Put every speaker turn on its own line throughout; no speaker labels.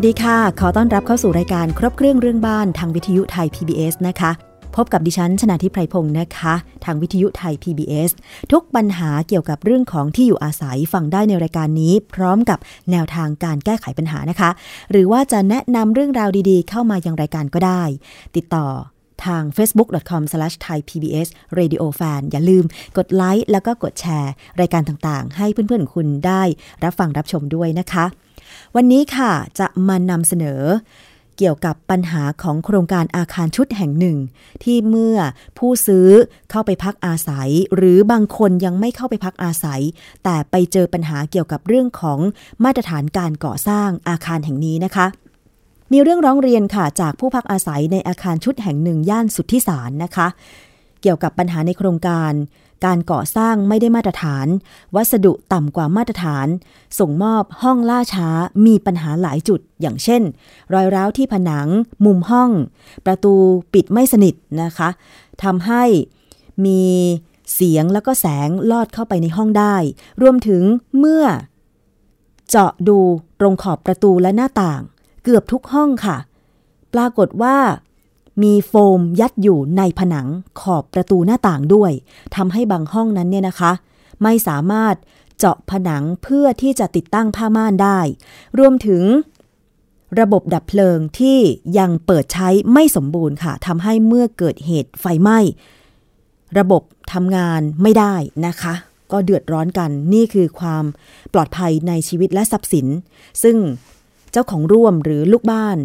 วัสดีค่ะ ขอต้อนรับเข้าสู่รายการครบเครื่องเรื่องบ้านทางวิทยุไทย PBS นะคะ พบกับดิฉันชนะทิพไพรพงศ์นะคะ ทางวิทยุไทย PBS ทุกปัญหาเกี่ยวกับเรื่องของที่อยู่อาศัยฟังได้ในรายการนี้ พร้อมกับแนวทางการแก้ไขปัญหานะคะ หรือว่าจะแนะนำเรื่องราวดีๆ เข้ามายังรายการก็ได้ ติดต่อทาง facebook.com/thaipbsradiofan อย่าลืมกดไลค์แล้วก็กดแชร์ รายการต่างๆ ให้เพื่อนๆคุณได้รับฟังรับชมด้วยนะคะ วันนี้ค่ะจะมานำเสนอ เกี่ยวกับปัญหาของโครงการอาคารชุดแห่งหนึ่ง ที่เมื่อผู้ซื้อเข้าไปพักอาศัย หรือบางคนยังไม่เข้าไปพักอาศัย แต่ไปเจอปัญหาเกี่ยวกับเรื่องของมาตรฐานการก่อสร้างอาคารแห่งนี้นะคะมีเรื่องร้องเรียนค่ะจากผู้พักอาศัยในอาคารชุดแห่งหนึ่งย่านสุทธิสารนะคะ เกี่ยวกับปัญหาในโครงการ การก่อสร้างไม่ได้มาตรฐาน วัสดุต่ำกว่ามาตรฐาน ส่งมอบห้องล่าช้ามีปัญหาหลายจุด อย่างเช่น รอยร้าวที่ผนัง มุมห้อง ประตูปิดไม่สนิทนะคะทำให้มีเสียงแล้วก็แสงลอดเข้าไปในห้องได้ รวมถึงเมื่อ เจาะดูตรงขอบประตูและหน้าต่าง เกือบทุกห้องค่ะ ปรากฏว่า มีโฟมยัดอยู่ในผนังขอบประตูหน้าต่างด้วยทำให้บางห้องนั้นเนี่ยนะคะ ไม่สามารถเจาะผนังเพื่อที่จะติดตั้งผ้าม่านได้ รวมถึงระบบดับเพลิงที่ยังเปิดใช้ไม่สมบูรณ์ค่ะทำให้เมื่อเกิดเหตุไฟไหม้ ระบบทำงานไม่ได้นะคะ ก็เดือดร้อนกันนี่คือความปลอดภัยในชีวิตและทรัพย์สิน ซึ่งเจ้าของร่วมหรือลูกบ้าน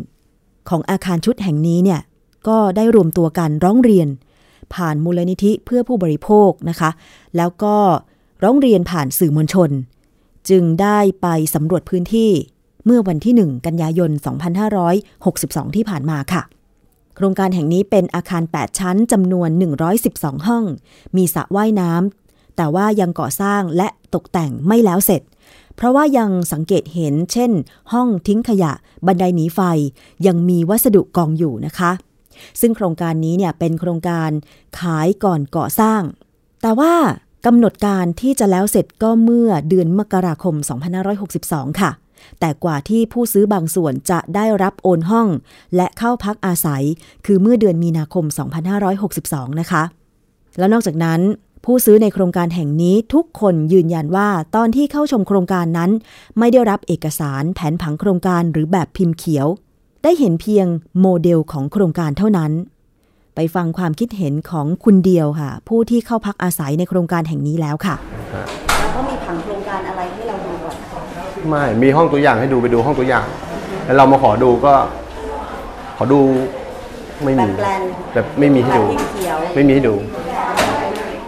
ของอาคารชุดแห่งนี้เนี่ย ก็ได้รวมตัวกันร้องเรียน ผ่านมูลนิธิเพื่อผู้บริโภคนะคะ แล้วก็ร้องเรียนผ่านสื่อมวลชน จึงได้ไปสำรวจพื้นที่เมื่อวันที่ 1 กันยายน 2562 ที่ผ่านมาค่ะ โครงการแห่งนี้เป็นอาคาร 8 ชั้นจำนวน 112 ห้อง มีสระว่ายน้ำแต่ว่ายังก่อสร้างและตกแต่งไม่แล้วเสร็จ เพราะว่ายังสังเกตเห็น เช่น ห้องทิ้งขยะ บันไดหนีไฟ ยังมีวัสดุกองอยู่นะคะ ซึ่งโครงการนี้เนี่ยเป็นโครงการขายก่อนก่อสร้าง แต่ว่ากำหนดการที่จะแล้วเสร็จก็เมื่อเดือนมกราคม 2562 ค่ะ แต่กว่าที่ผู้ซื้อบางส่วนจะได้รับโอนห้อง และเข้าพักอาศัย คือเมื่อเดือนมีนาคม 2562 นะคะ แล้วนอกจากนั้นผู้ซื้อในโครงการแห่งนี้ทุกคนยืนยันว่าตอนที่เข้าชมโครงการนั้น ไม่ได้รับเอกสารแผนผังโครงการหรือแบบพิมพ์เขียว ได้เห็นเพียงโมเดลของโครงการเท่านั้น ไปฟังความคิดเห็นของคุณเดียวค่ะ ผู้ที่เข้าพักอาศัยในโครงการแห่งนี้แล้วค่ะ
แล้วก็มีผังโครงการอะไรให้เราดูก่อน
ไม่มีห้องตัวอย่างให้ดูไปดูห้องตัวอย่าง แล้วเรามาขอดูก็ ขอดูไม่
แบ
มี
บแปลน
แบบไม่มีให้
แบบ
ดู
พิมพ์เขียว
ไม่มีให้ดู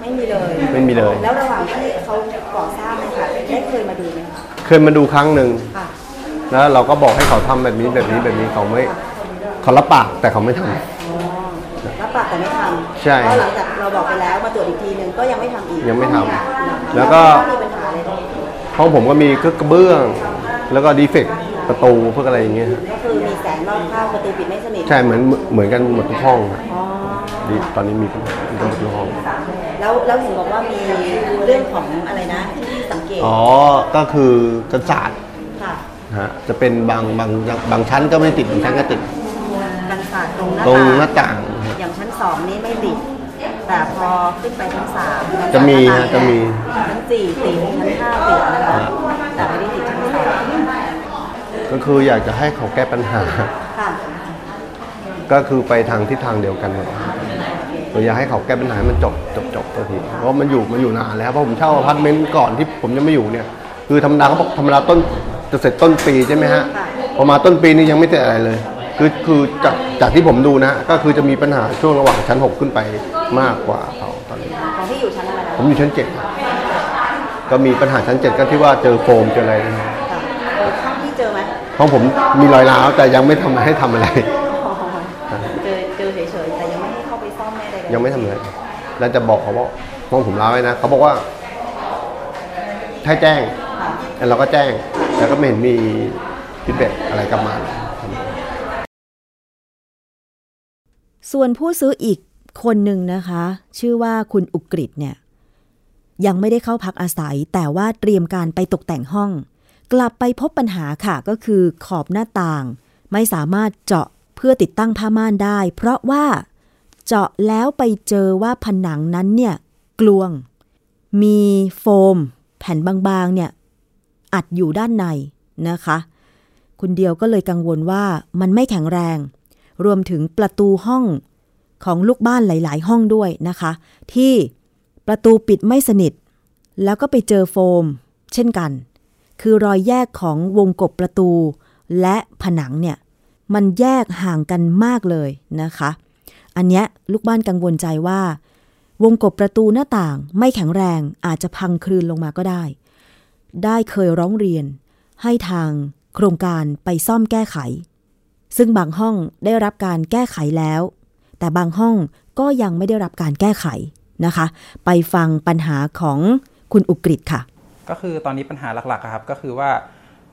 ไม่มีเลย
ไม่มีเลย
แล้วระหว่างที่เขาก่อสร้างเนี่ยค่ะได้เคยมาดูไหมคะ
เคยมาดูครั้งหนึ่ง
ค่ะ
แล้วเราก็บอกให้เขาทำแบบนี้แบบนี้แบบนี้เขาไม่เขารับปากแต่เขาไม่ทำ
อ๋อรับปากแต่ไม่ทำ
ใช่
เพราะหลังจากเราบอกไปแล้วมาตรวจอีกทีหนึ่งก็ยังไม่ทำอีก
ยังไม่ทำ
นะคะ
แล้วก็
มีปัญหาอะไรบ้าง
ห้องผมก็มีเครื่องกระเบื้อง แล้วก็ดีเฟกต์ประตูพวกอะไรอย่างเงี้ย
ก็คือมีแสงรอบเข้าประตูปิดไม่สนิท
ใช่เหมือนเหมือนกันหมดทุกห้องอะ
อ๋อ
ดีตอนนี้มีมีกันหมดทุกห้อง
แล้วแล้วเห็นบอกว่ามีเรื่องของอะไรนะที่สังเกต
อ๋อ ก็คือกันศาสตร์
ค่ะ
นะ ฮะจะเป็นบางบางบางชั้นก็ไม่ติดบางชั้นก็ติด
กันศาสตร์ตรงหน้า
ตรง
ต่าง
หน้าต่าง
อย่างชั้นสองนี้ไม่ติด แต่พอขึ้นไปชั้นสาม
จะมีฮะจะมี
ชั้นสี่ติดชั้นห้าติดนะคะแต่ไม่ได้ติดชั้นสอง
ก็คืออยากจะให้เขาแก้ปัญหา
ค่ะ
ก็คือไปทางทิศทางเดียวกันหมดเราอยากให้เขาแก้ปัญหาให้มันจบจบจบสักทีเพราะมันอยู่มันอยู่นานแล้วเพราะผมเช่าอพาร์ตเมนต์ก่อนที่ผมยังไม่อยู่เนี่ย คือธรรมดาเขาบอกธรรมดาต้น จะเสร็จต้นปีใช่ไหมฮะพอมาต้นปีนี้ยังไม่เสร็จอะไรเลย คือคือจากจากที่ผมดูนะฮะก็คือจะมีปัญหาช่วงระหว่างชั้น 6 ขึ้นไปมากกว่าเขาตอนนี้
ของที่อยู่ชั้นอะไรนะ
ผมอยู่ชั้นเจ็ดก็มีปัญหาชั้นเจ็ดก็ที่ว่าเจอโฟมเจออะไรนะ
ค่ะเออข้างที่เจอไหม
ห้องผมมีรอยร้าวแต่ยังไม่ทำให้ทำอะไร
อ๋อเจอเจอเฉยๆแต่ยังไม่ให้เข้าไปซ่อมไม่อะไรเลย
ยังไม่ทำอะไรแล้วจะบอกเขาว่าห้องผมร้าวไว้นะเขาบอกว่าถ้าแจ้ง
ค่ะ
แล้วเราก็แจ้ง แล้วก็ไม่เห็นมีฟีดแบ็อะไรกลับมา
ส่วนผู้ซื้ออีกคนหนึ่งนะคะ ชื่อว่าคุณอุกฤษเนี่ย ยังไม่ได้เข้าพักอาศัย แต่ว่าเตรียมการไปตกแต่งห้อง กลับไปพบปัญหาค่ะก็คือขอบหน้าต่าง ไม่สามารถเจาะเพื่อติดตั้งผ้าม่านได้ เพราะว่าเจาะแล้วไปเจอว่าผนังนั้นเนี่ยกลวง มีโฟม แผ่นบางๆเนี่ย อัดอยู่ด้านในนะคะ คุณเดียวก็เลยกังวลว่ามันไม่แข็งแรง รวมถึงประตูห้องของลูกบ้านหลาย ๆ ห้องด้วยนะคะ ที่ประตูปิดไม่สนิท แล้วก็ไปเจอโฟม เช่นกัน คือรอยแยกของวงกบประตู และผนังเนี่ยมันแยกห่างกันมากเลยนะคะ อันเนี้ยลูกบ้านกังวลใจว่า วงกบประตูหน้าต่างไม่แข็งแรงอาจจะพังคลืนลงมาก็ได้ ได้เคยร้องเรียน ให้ทางโครงการไปซ่อมแก้ไข ซึ่งบางห้องได้รับการแก้ไขแล้ว แต่บางห้องก็ยังไม่ได้รับการแก้ไขนะคะ ไปฟังปัญหาของคุณอุกฤษค่ะ
ก็คือตอนนี้ปัญหาหลักๆครับก็คือว่า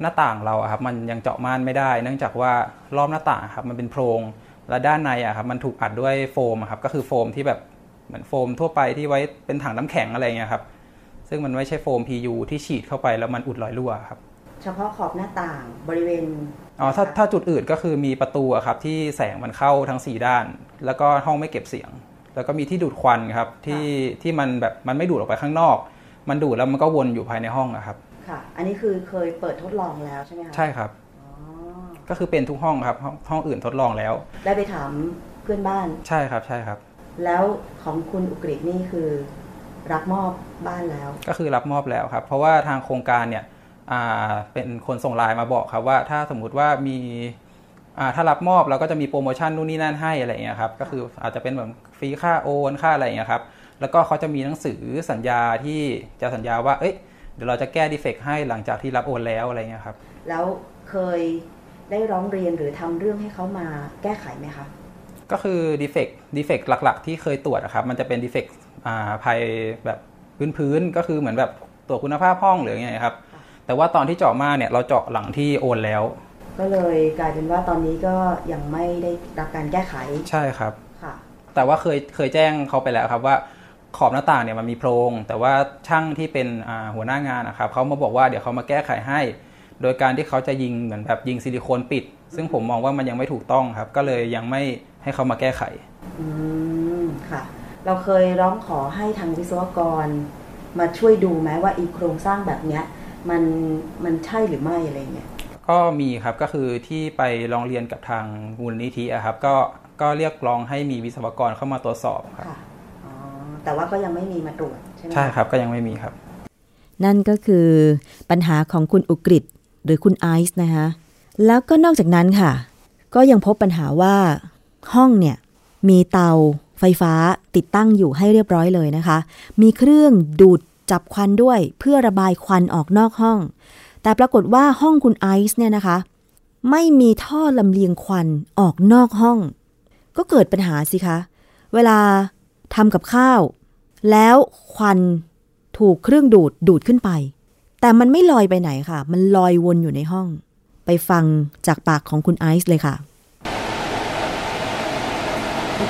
หน้าต่างเราครับมันยังเจาะม่านไม่ได้ เนื่องจากว่ารอบหน้าต่างครับมันเป็นโพรงและด้านในอะครับมันถูกอัดด้วยโฟมครับก็คือโฟมที่แบบเหมือนโฟมทั่วไปที่ไว้เป็นถังน้ำแข็งอะไรเงี้ยครับ ซึ่งมันไม่ใช่โฟม PU ที่ฉีดเข้าไปแล้วมันอุดรอยรั่วครับ
เฉพาะขอบหน้าต่างบริเวณ
อ๋อถ้าถ้าจุดอื่นก็คือมีประตูอะครับที่แสงมันเข้าทั้ง 4 ด้าน แล้วก็ห้องไม่เก็บเสียง แล้วก็มีที่ดูดควันครับที่ที่มันแบบมันไม่ดูดออกไปข้างนอก มันดูดแล้วมันก็วนอยู่ภายในห้องอะครับ
ค่ะ อันนี้คือเคยเปิดทดลองแล้วใช่ไหมคะ
ใช่ครับ
อ๋อ
ก็คือเป็นทุกห้องครับห้องห้องอื่นทดลองแล้ว
ได้ไปถามเพื่อนบ้าน
ใช่ครับใช่ครับ
แล้วของคุณอุกฤษนี่คือ รับมอบบ้านแล้ว
ก็คือรับมอบแล้วครับ เพราะว่าทางโครงการเนี่ยอ่าเป็นคนส่งไลน์มาบอกครับว่าถ้าสมมุติว่ามีอ่าถ้ารับมอบเราก็จะมีโปรโมชั่นนู่นนี่นั่นให้อะไรอย่างเงี้ยครับก็คืออาจจะเป็นแบบฟรีค่าโอนค่าอะไรอย่างเงี้ยครับแล้วก็เขาจะมีหนังสือสัญญาที่จะสัญญาว่าเอ้ยเดี๋ยวเราจะแก้ดีเฟกต์ให้หลังจากที่รับโอนแล้วอะไรเงี้ยครับ
แล้วเคยได้ร้องเรียนหรือทำเรื่องให้เขามาแก้ไขไหมคะ
ก็คือดีเฟกต์ดีเฟกต์หลัก ๆ ที่เคยตรวจอะครับมันจะเป็นดีเฟกต์ ภายแบบพื้นๆก็คือเหมือนแบบตรวจคุณภาพห้องหรือไงครับ แต่ว่าตอนที่เจาะมาเนี่ยเราเจาะหลังที่โอนแล้ว
ก็เลยกลายเป็นว่าตอนนี้ก็ยังไม่ได้รับการแก้ไข
ใช่ครับ
ค่ะ
แต่ว่าเคยเคยแจ้งเขาไปแล้วครับว่าขอบหน้าต่างเนี่ยมันมีโพรง แต่ว่าช่างที่เป็นอ่าหัวหน้างานนะครับเขามาบอกว่าเดี๋ยวเขามาแก้ไขให้ โดยการที่เขาจะยิงเหมือนแบบยิงซิลิโคนปิด ซึ่งผมมองว่ามันยังไม่ถูกต้องครับ ก็เลยยังไม่ให้เขามาแก้ไข
อืมค่ะ เราเคยร้องขอให้ทางวิศวกร มาช่วยดูไหมว่าอีโครงสร้างแบบเนี้ยมันมันใช่หรือไม่อะไรเงี้ย
ก็มีครับก็คือที่ไปร้องเรียนกับทางมูลนิธิอะครับ ก็ก็เรียกร้องให้มีวิศวกรเข้ามาตรวจสอบครับ
ค่ะอ๋อแต่ว่าก็ยังไม่มีมาตรวจใช่ไหม
ใช่ครับก็ยังไม่มีครับ
นั่นก็คือปัญหาของคุณอุกฤษหรือคุณไอซ์นะคะแล้วก็นอกจากนั้นค่ะ ก็ยังพบปัญหาว่าห้องเนี่ยมีเตา ไฟฟ้าติดตั้งอยู่ให้เรียบร้อยเลยนะคะ มีเครื่องดูดจับควันด้วยเพื่อระบายควันออกนอกห้อง แต่ปรากฏว่าห้องคุณไอซ์เนี่ยนะคะ ไม่มีท่อลำเลียงควันออกนอกห้อง ก็เกิดปัญหาสิคะ เวลาทำกับข้าว แล้วควันถูกเครื่องดูดดูดขึ้นไป แต่มันไม่ลอยไปไหนค่ะ มันลอยวนอยู่ในห้อง ไปฟังจากปากของคุณไอซ์เลยค่ะ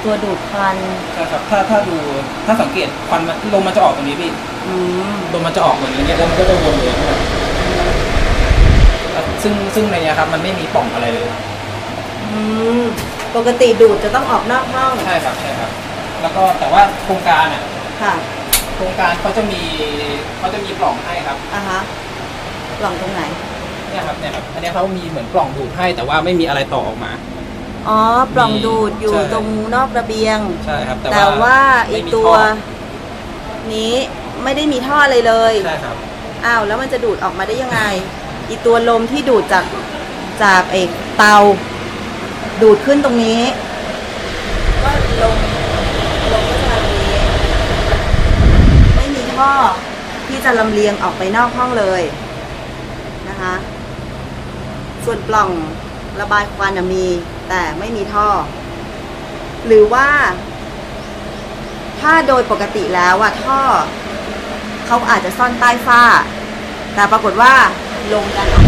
ตัวดูดควัน
ใช่ครับถ้าถ้าดูถ้าสังเกตควันมันลมมันจะออกตรงนี้พี่
อืม
ลมมันจะออกเหมือนอย่างเงี้ยแล้วมันก็จะวนเลยซึ่งซึ่งในเนี้ยครับมันไม่มีปล่องอะไรเลย
อืมปกติดูดจะต้องออกนอกห้อง
ใช่ครับใช่ครับ แล้วก็แต่ว่าโครงการอะ
ค่ะ
โครงการเขาจะมีเขาจะมีปล่องให้ครับ
อะฮะกล่องตรงไหน
เนี่ยครับเนี่ยครับอันเนี้ยเขามีเหมือนปล่องดูดให้แต่ว่าไม่มีอะไรต่อออกมา
อ๋อ ปล่องดูดอยู่
ใช่
ตรงนอกระเบียง
ใช่ครับ แต่
แต่ว่าอี
ไม่
ก
มี
ตัว
ท่อ
นี้ไม่ได้มีท่ออะไรเลย
ใช่ครับ
อ้าว แล้วมันจะดูดออกมาได้ยังไง อีตัวลมที่ดูดจากจากเอกเตา ดูดขึ้นตรงนี้ ก็ลมลมก็จะมาตรงนี้ ไม่มีท่อที่จะลำเลียงออกไปนอกห้องเลยนะคะ ส่วนปล่อง ระบายควันมี แต่ไม่มีท่อ หรือว่า ถ้าโดยปกติแล้วอะท่อเขาอาจจะซ่อนใต้ฝ้า แต่ปรากฏว่าลงกันออก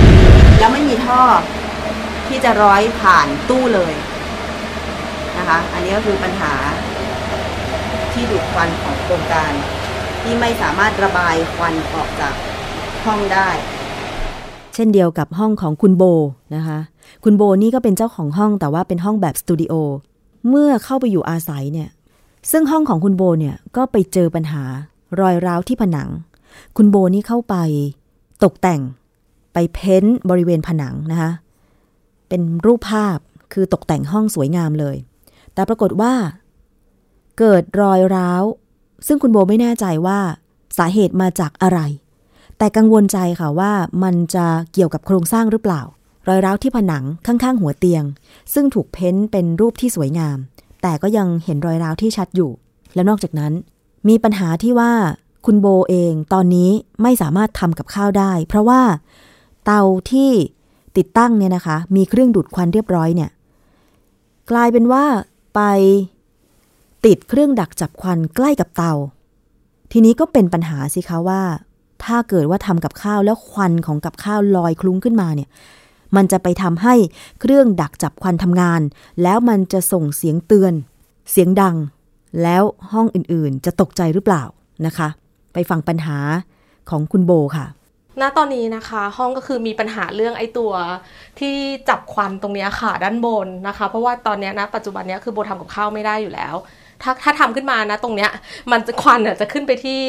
แล้วไม่มีท่อที่จะร้อยผ่านตู้เลยนะคะ อันนี้ก็คือปัญหาที่ดูดควันของโครงการ ที่ไม่สามารถระบายควันออกจากห้องได้
เช่นเดียวกับห้องของคุณโบนะคะ คุณโบนี่ก็เป็นเจ้าของห้องแต่ว่าเป็นห้องแบบสตูดิโอเมื่อเข้าไปอยู่อาศัยเนี่ย ซึ่งห้องของคุณโบเนี่ยก็ไปเจอปัญหารอยร้าวที่ผนัง คุณโบนี่เข้าไปตกแต่งไปเพ้นท์บริเวณผนังนะคะเป็นรูปภาพคือตกแต่งห้องสวยงามเลย แต่ปรากฏว่า เกิดรอยร้าว ซึ่งคุณโบไม่แน่ใจว่าสาเหตุมาจากอะไร แต่กังวลใจค่ะว่ามันจะเกี่ยวกับโครงสร้างหรือเปล่า รอยร้าวที่ผนังข้างๆ หัวเตียง ซึ่งถูกเพ้นท์เป็นรูปที่สวยงาม แต่ก็ยังเห็นรอยร้าวที่ชัดอยู่ และนอกจากนั้น มีปัญหาที่ว่าคุณโบเองตอนนี้ไม่สามารถทำกับข้าวได้ เพราะว่าเตาที่ติดตั้งเนี่ยนะคะ มีเครื่องดูดควันเรียบร้อยเนี่ย กลายเป็นว่าไปติดเครื่องดักจับควันใกล้กับเตา ทีนี้ก็เป็นปัญหาสิคะว่า ถ้าเกิดว่าทำกับข้าวแล้วควันของกับข้าวลอยคลุ้งขึ้นมาเนี่ย มันจะไปทำให้เครื่องดักจับควันทำงาน แล้วมันจะส่งเสียงเตือน เสียงดัง แล้วห้องอื่นๆ จะตกใจหรือเปล่านะคะ ไปฟังปัญหาของคุณโบค่ะ
ณตอนนี้นะคะห้องก็คือมีปัญหาเรื่องไอ้ตัวที่จับควันตรงนี้ค่ะด้านบนนะคะ เพราะว่าตอนนี้นะปัจจุบันนี้คือโบทำกับข้าวไม่ได้อยู่แล้ว ถ้าถ้าทำขึ้นมานะตรงเนี้ยมันจะควันอะจะขึ้นไปที่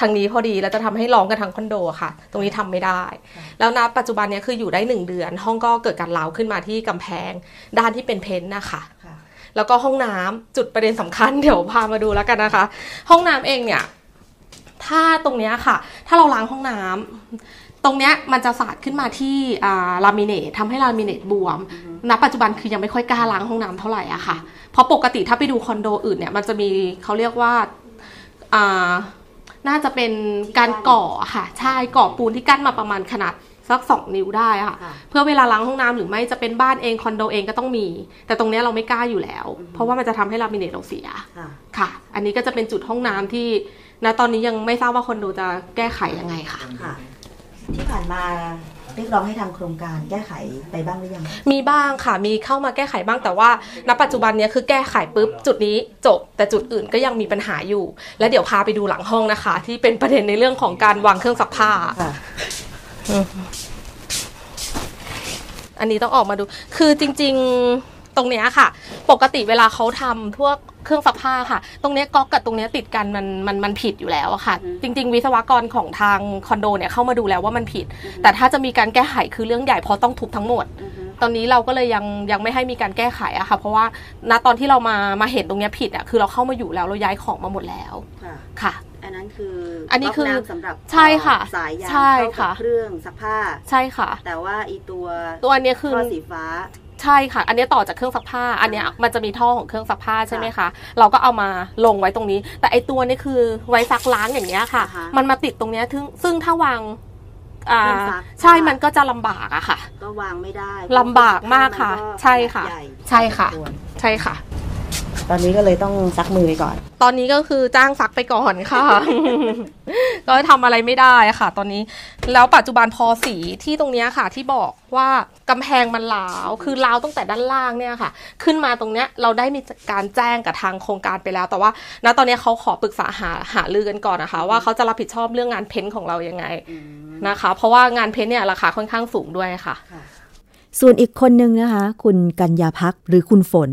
ทางนี้พอดีแล้วจะทำให้ร้องกันทั้งคอนโดอะค่ะ ตรงนี้ทำไม่ได้ แล้วนะปัจจุบันเนี้ยคืออยู่ได้หนึ่งเดือน ห้องก็เกิดการร้าวขึ้นมาที่กำแพง ด้านที่เป็นเพ้นท์นะคะ
ค่ะ
แล้วก็ห้องน้ำจุดประเด็นสำคัญเดี๋ยวพามาดูแล้วกันนะคะ ห้องน้ำเองเนี่ยถ้าตรงเนี้ยค่ะ ถ้าเราล้างห้องน้ำ ตรงเนี้ยมันจะสาดขึ้นมาที่อ่าลามิเนตทำให้ลามิเนตบวมณปัจจุบันคือยังไม่ค่อยกล้าล้างห้องน้ำเท่าไหร่อะค่ะ เพราะปกติถ้าไปดูคอนโดอื่นเนี่ยมันจะมีเขาเรียกว่าอ่าน่าจะเป็นการก่อค่ะใช่ก่อปูนที่กั้นมาประมาณขนาดสักสองนิ้วได้ค่ะ
ค่ะ
เพื่อเวลาล้างห้องน้ำหรือไม่จะเป็นบ้านเองคอนโดเองก็ต้องมี แต่ตรงเนี้ยเราไม่กล้าอยู่แล้ว เพราะว่ามันจะทำให้ลามิเนตเราเสีย
ค่ะ
ค่ะ อันนี้ก็จะเป็นจุดห้องน้ำที่ณตอนนี้ยังไม่ทราบว่าคอนโดจะแก้ไขยังไงค่ะ
ค่ะ ที่ผ่านมาเรียกร้องให้ทางโครงการแก้ไขไปบ้างหรือยัง
มีบ้างค่ะ มีเข้ามาแก้ไขบ้างแต่ว่า ณ ปัจจุบันเนี้ยคือแก้ไขปุ๊บจุดนี้จบ แต่จุดอื่นก็ยังมีปัญหาอยู่ แล้วเดี๋ยวพาไปดูหลังห้องนะคะ ที่เป็นประเด็นในเรื่องของการวางเครื่องซักผ้า
ค่ะ
อันนี้ต้องออกมาดู คือจริง ๆ ตรงเนี้ยค่ะ ปกติเวลาเขาทำพวกเครื่องซักผ้าค่ะ ตรงเนี้ยก๊อกกับตรงเนี้ยติดกันมันมันมันผิดอยู่แล้วอะค่ะจริง ๆ วิศวกรของทางคอนโดเนี่ยเข้ามาดูแล้วว่ามันผิด แต่ถ้าจะมีการแก้ไขคือเรื่องใหญ่เพราะต้องทุบทั้งหมดตอนนี้เราก็เลยยังยังไม่ให้มีการแก้ไขอะค่ะ เพราะว่าณตอนที่เรามามาเห็นตรงเนี้ยผิดอะคือเราเข้ามาอยู่แล้วเราย้ายของมาหมดแล้ว
ค่ะ
ค่ะ
อันนั้นคือ
อั
อั
นนี้คือ
สำหรับ
ใช่ค่ะ
สายยาง
ใช่
เข้ากับ
ค่ะ
เครื่องซักผ้า
ใช่ค่ะ
แต่ว่าอีตัว
ตัวเนี้ยคือ
ท่อสีฟ้า
ใช่ค่ะ อันเนี้ยต่อจากเครื่องซักผ้า อันเนี้ยมันจะมีท่อของเครื่องซักผ้าใช่ไหมคะ เราก็เอามาลงไว้ตรงนี้ แต่ไอตัวนี้คือไว้ซักล้างอย่างเงี้ยค่ะ
อ่าฮะ
มันมาติดตรงเนี้ยซึ่งซึ่งถ้าวางอ่า
เครื่องซัก
ใช่ มันก็จะลำบากอะค่ะ
ก็วางไม่ได้
ลำบากมากค่ะ
เพราว่า
ใช่ค่ะ
ขนาดใหญ่
ใช่ค่ะ
พอสมวร
ใช่ค่ะ
ตอนนี้ก็เลยต้องซักมือไปก่อน
ตอนนี้ก็คือจ้างซักไปก่อนค่ะ ก็ทำอะไรไม่ได้ค่ะ ตอนนี้ แล้วปัจจุบันพอสีที่ตรงเนี้ยค่ะ ที่บอกว่ากำแพงมันลาว คือลาวตั้งแต่ด้านล่างเนี่ยค่ะ ขึ้นมาตรงเนี้ยเราได้มีการแจ้งกับทางโครงการไปแล้ว แต่ว่า ณตอนเนี้ยเขาขอปรึกษาหาหาลือกันก่อนนะคะ ว่าเขาจะรับผิดชอบเรื่องงานเพ้นท์ของเรายังไงนะคะ เพราะว่างานเพ้นท์เนี่ยราคาค่อนข้างสูงด้วยค่ะ
ส่วนอีกคนนึงนะคะ คุณกัญญาพักหรือคุณฝน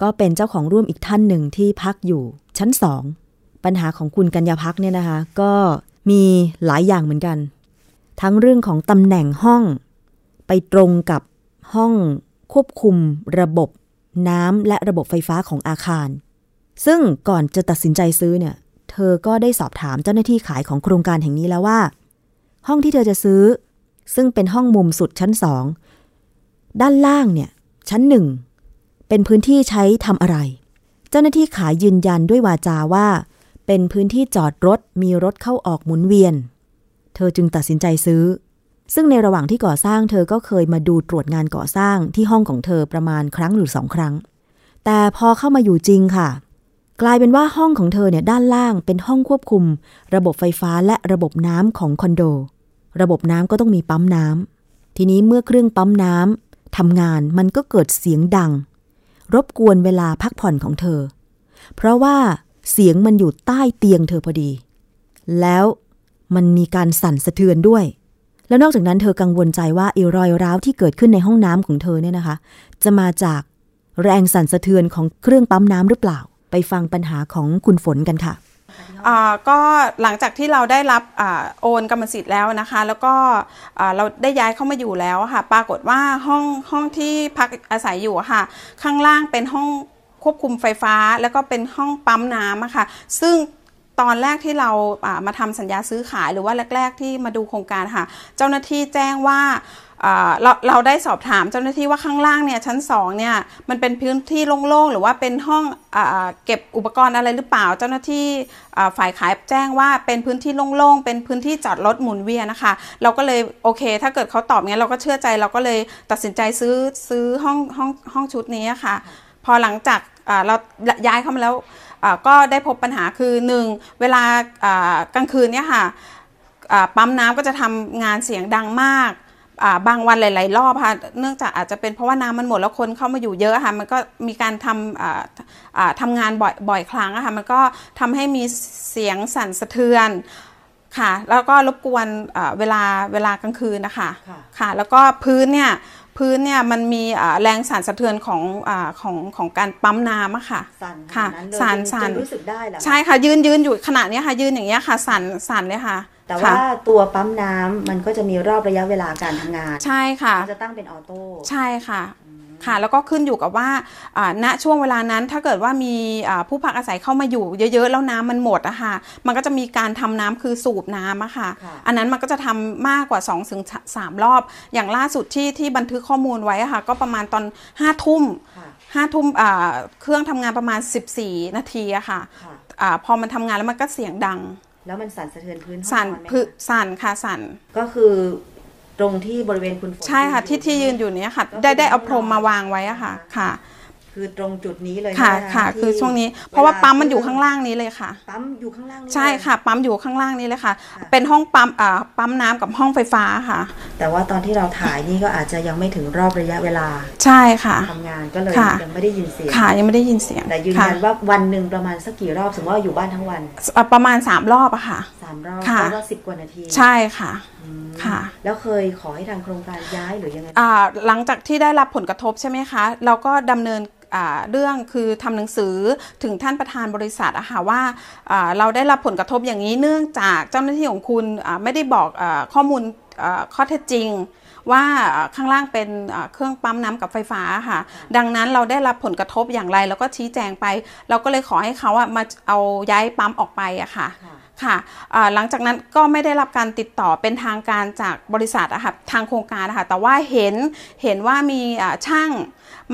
ก็เป็นเจ้าของร่วมอีกท่านหนึ่งที่พักอยู่ชั้นสอง ปัญหาของคุณกัญญาพักเนี่ยนะคะ ก็มีหลายอย่างเหมือนกัน ทั้งเรื่องของตำแหน่งห้อง ไปตรงกับห้องควบคุมระบบน้ำและระบบไฟฟ้าของอาคาร ซึ่งก่อนจะตัดสินใจซื้อเนี่ย เธอก็ได้สอบถามเจ้าหน้าที่ขายของโครงการแห่งนี้แล้วว่า ห้องที่เธอจะซื้อ ซึ่งเป็นห้องมุมสุดชั้นสองด้านล่างเนี่ย ชั้นหนึ่ง เป็นพื้นที่ใช้ทำอะไร เจ้าหน้าที่ขายยืนยันด้วยวาจาว่า เป็นพื้นที่จอดรถมีรถเข้าออกหมุนเวียน เธอจึงตัดสินใจซื้อ ซึ่งในระหว่างที่ก่อสร้างเธอก็เคยมาดูตรวจงานก่อสร้างที่ห้องของเธอประมาณครั้งหรือสองครั้ง แต่พอเข้ามาอยู่จริงค่ะ กลายเป็นว่าห้องของเธอเนี่ยด้านล่างเป็นห้องควบคุม ระบบไฟฟ้าและระบบน้ำของคอนโด ระบบน้ำก็ต้องมีปั๊มน้ำทีนี้เมื่อเครื่องปั๊มน้ำทำงานมันก็เกิดเสียงดัง รบกวนเวลาพักผ่อนของเธอ เพราะว่าเสียงมันอยู่ใต้เตียงเธอพอดี แล้วมันมีการสั่นสะเทือนด้วย แล้วนอกจากนั้นเธอกังวลใจว่าอรอยร้าวที่เกิดขึ้นในห้องน้ำของเธอเนี่ยนะคะ จะมาจากแรงสั่นสะเทือนของเครื่องปั๊มน้ำหรือเปล่า ไปฟังปัญหาของคุณฝนกันค่ะ
ก็หลังจากที่เราได้รับอโอนกรรมสิทธิ์แล้วนะคะ แล้วก็เราได้ย้ายเข้ามาอยู่แล้วค่ะ ปรากฏว่าห้องห้องที่พักอาศัยอยู่ค่ะ ข้างล่างเป็นห้องควบคุมไฟฟ้า แล้วก็เป็นห้องปั๊มน้ำค่ะ ซึ่ง ตอนแรกที่เรามาทำสัญญาซื้อขายหรือว่าแรก ๆ ที่มาดูโครงการค่ะ เจ้าหน้าที่แจ้งว่าเราเราได้สอบถามเจ้าหน้าที่ว่าข้างล่างเนี่ยชั้นสองเนี่ยมันเป็นพื้นที่โล่งๆหรือว่าเป็นห้องอเก็บอุปกรณ์อะไรหรือเปล่า เจ้าหน้าที่ฝ่ายขายแจ้งว่าเป็นพื้นที่โล่งๆเป็นพื้นที่จอดรถหมุนเวียนนะคะ เราก็เลยโอเค ถ้าเกิดเขาตอบงั้นเราก็เชื่อใจเราก็เลยตัดสินใจซื้อซื้อห้องห้องห้องชุดนี้ค่ะ พอหลังจากเราย้ายเข้ามาแล้ว ก็ได้พบปัญหาคือหนึ่งเวลาอ่ากลางคืนเนี่ยค่ะอ่าปั๊มน้ำก็จะทำงานเสียงดังมากอ่าบางวันหลาย ๆ รอบค่ะเนื่องจากอาจจะเป็นเพราะว่าน้ำมันหมดแล้วคนเข้ามาอยู่เยอะค่ะมันก็มีการทำอ่าอ่าทำงานบ่อยบ่อยครั้งอะค่ะมันก็ทำให้มีเสียงสั่นสะเทือนค่ะ แล้วก็รบกวนอ่าเวลาเวลากลางคืนนะคะ
ค่ะ
ค่ะแล้วก็พื้นเนี่ย พื้นเนี่ยมันมีอ่าแรงสั่นสะเทือนของอาของของการปั๊มน้ำอะค่ะ
สั่น
ค่ะ
ขนาดนั้นเลย
สั่น
จน
สั่น
จนรู้สึกได้เหรอคะ
ใช่ค่ะยืนยืนอยู่ขนาดเนี้ยค่ะยืนอย่างเงี้ยค่ะสั่นสั่นเลยค่ะ
แต่
ค่ะ
ว่าตัวปั๊มน้ำมันก็จะมีรอบระยะเวลาการทำงาน
ใช่ค่ะ
มันจะตั้งเป็นออโต้
ใช่ค่ะ ค่ะ แล้วก็ขึ้นอยู่กับว่าอ่าณช่วงเวลานั้นถ้าเกิดว่ามีอ่าผู้พักอาศัยเข้ามาอยู่เยอะๆ แล้วน้ำมันหมดอะค่ะ มันก็จะมีการทำน้ำคือสูบน้ำอะค่ะ
ค่ะ
อันนั้นมันก็จะทำมากกว่า2ถึง3รอบ อย่างล่าสุดที่ที่บันทึกข้อมูลไว้อะค่ะ ก็ประมาณตอน5ทุ่ม
ค่ะ
ห้าทุ่มอ่าเครื่องทำงานประมาณ 14 นาทีอะค่ะ
ค่ะ
อ่าพอมันทำงานแล้วมันก็เสียงดัง
แล้วมันสั่นสะเทือนพื้นห้อง
สั่น
นอนไหม
พื
คะ
สั่นค่ะสั่น
ก็คือ ตรงที่บริเวณคุณฝน
ใช่ค่ะที่ที่ยืนอยู่เนี้ยค่ะ
ก็คือ
ได้ได้เอา
ห้องนอน
พรมมาวางไว้อะค่ะ ค่ะ
คือตรงจุดนี้เลย
ค่ะ
น
ค่ะ
ที่
คือช่วงนี้เพราะว่า
ล
ปั๊มมันอยู่ข้างล่างนี้เลยค่ะ
ปั๊มอยู่ข้างล่างนี่
ใช่
เลย
ค่ะ ปั๊มอยู่ข้างล่างนี้เลยค่ะ
ค่ะ
เป็นห้องปั๊มอ่าปั๊มน้ำกับห้องไฟฟ้าค่ะ
แต่ว่าตอนที่เราถ่ายนี่ก็อาจจะยังไม่ถึงรอบระยะเวลา
ใช่ค่ะ
ทำงานก็เลย
ค่ะ
ยังไม่ได้ยินเสียง
ค่ะยังไม่ได้ยินเสียง
แต่ยืน
ค่ะ
ยันว่าวันหนึ่งประมาณสักกี่รอบสมมติว่าอยู่บ้านทั้งวัน
อ่าประมาณ3รอบอะค่ะ
สามรอบ
ค่ะ
ก็สิบกว่านาที
ใช่ค่ะ
อืม
ค่ะ
แล้วเคยขอให้ทางโครงการย้ายหรือยังไง
อ่าหลังจากที่ได้รับผลกระทบใช่ไหมคะ เราก็ดำเนินอ่าเรื่องคือทำหนังสือถึงท่านประธานบริษัทอะค่ะว่าอ่าเราได้รับผลกระทบอย่างนี้เนื่องจากเจ้าหน้าที่ของคุณอ่าไม่ได้บอกอาข้อมูลอ่าข้อเท็จจริง ว่าอ่าข้างล่างเป็นอ่าเครื่องปั๊มน้ำกับไฟฟ้าค่ะ ดังนั้นเราได้รับผลกระทบอย่างไรเราก็ชี้แจงไป เราก็เลยขอให้เขาอะมาเอาย้ายปั๊มออกไปอะค่ะ
ค่ะ
หลังจากนั้นก็ไม่ได้รับการติดต่อเป็นทางการจากบริษัทอะค่ะทางโครงการอะค่ะแต่ว่าเห็นเห็นว่ามีช่าง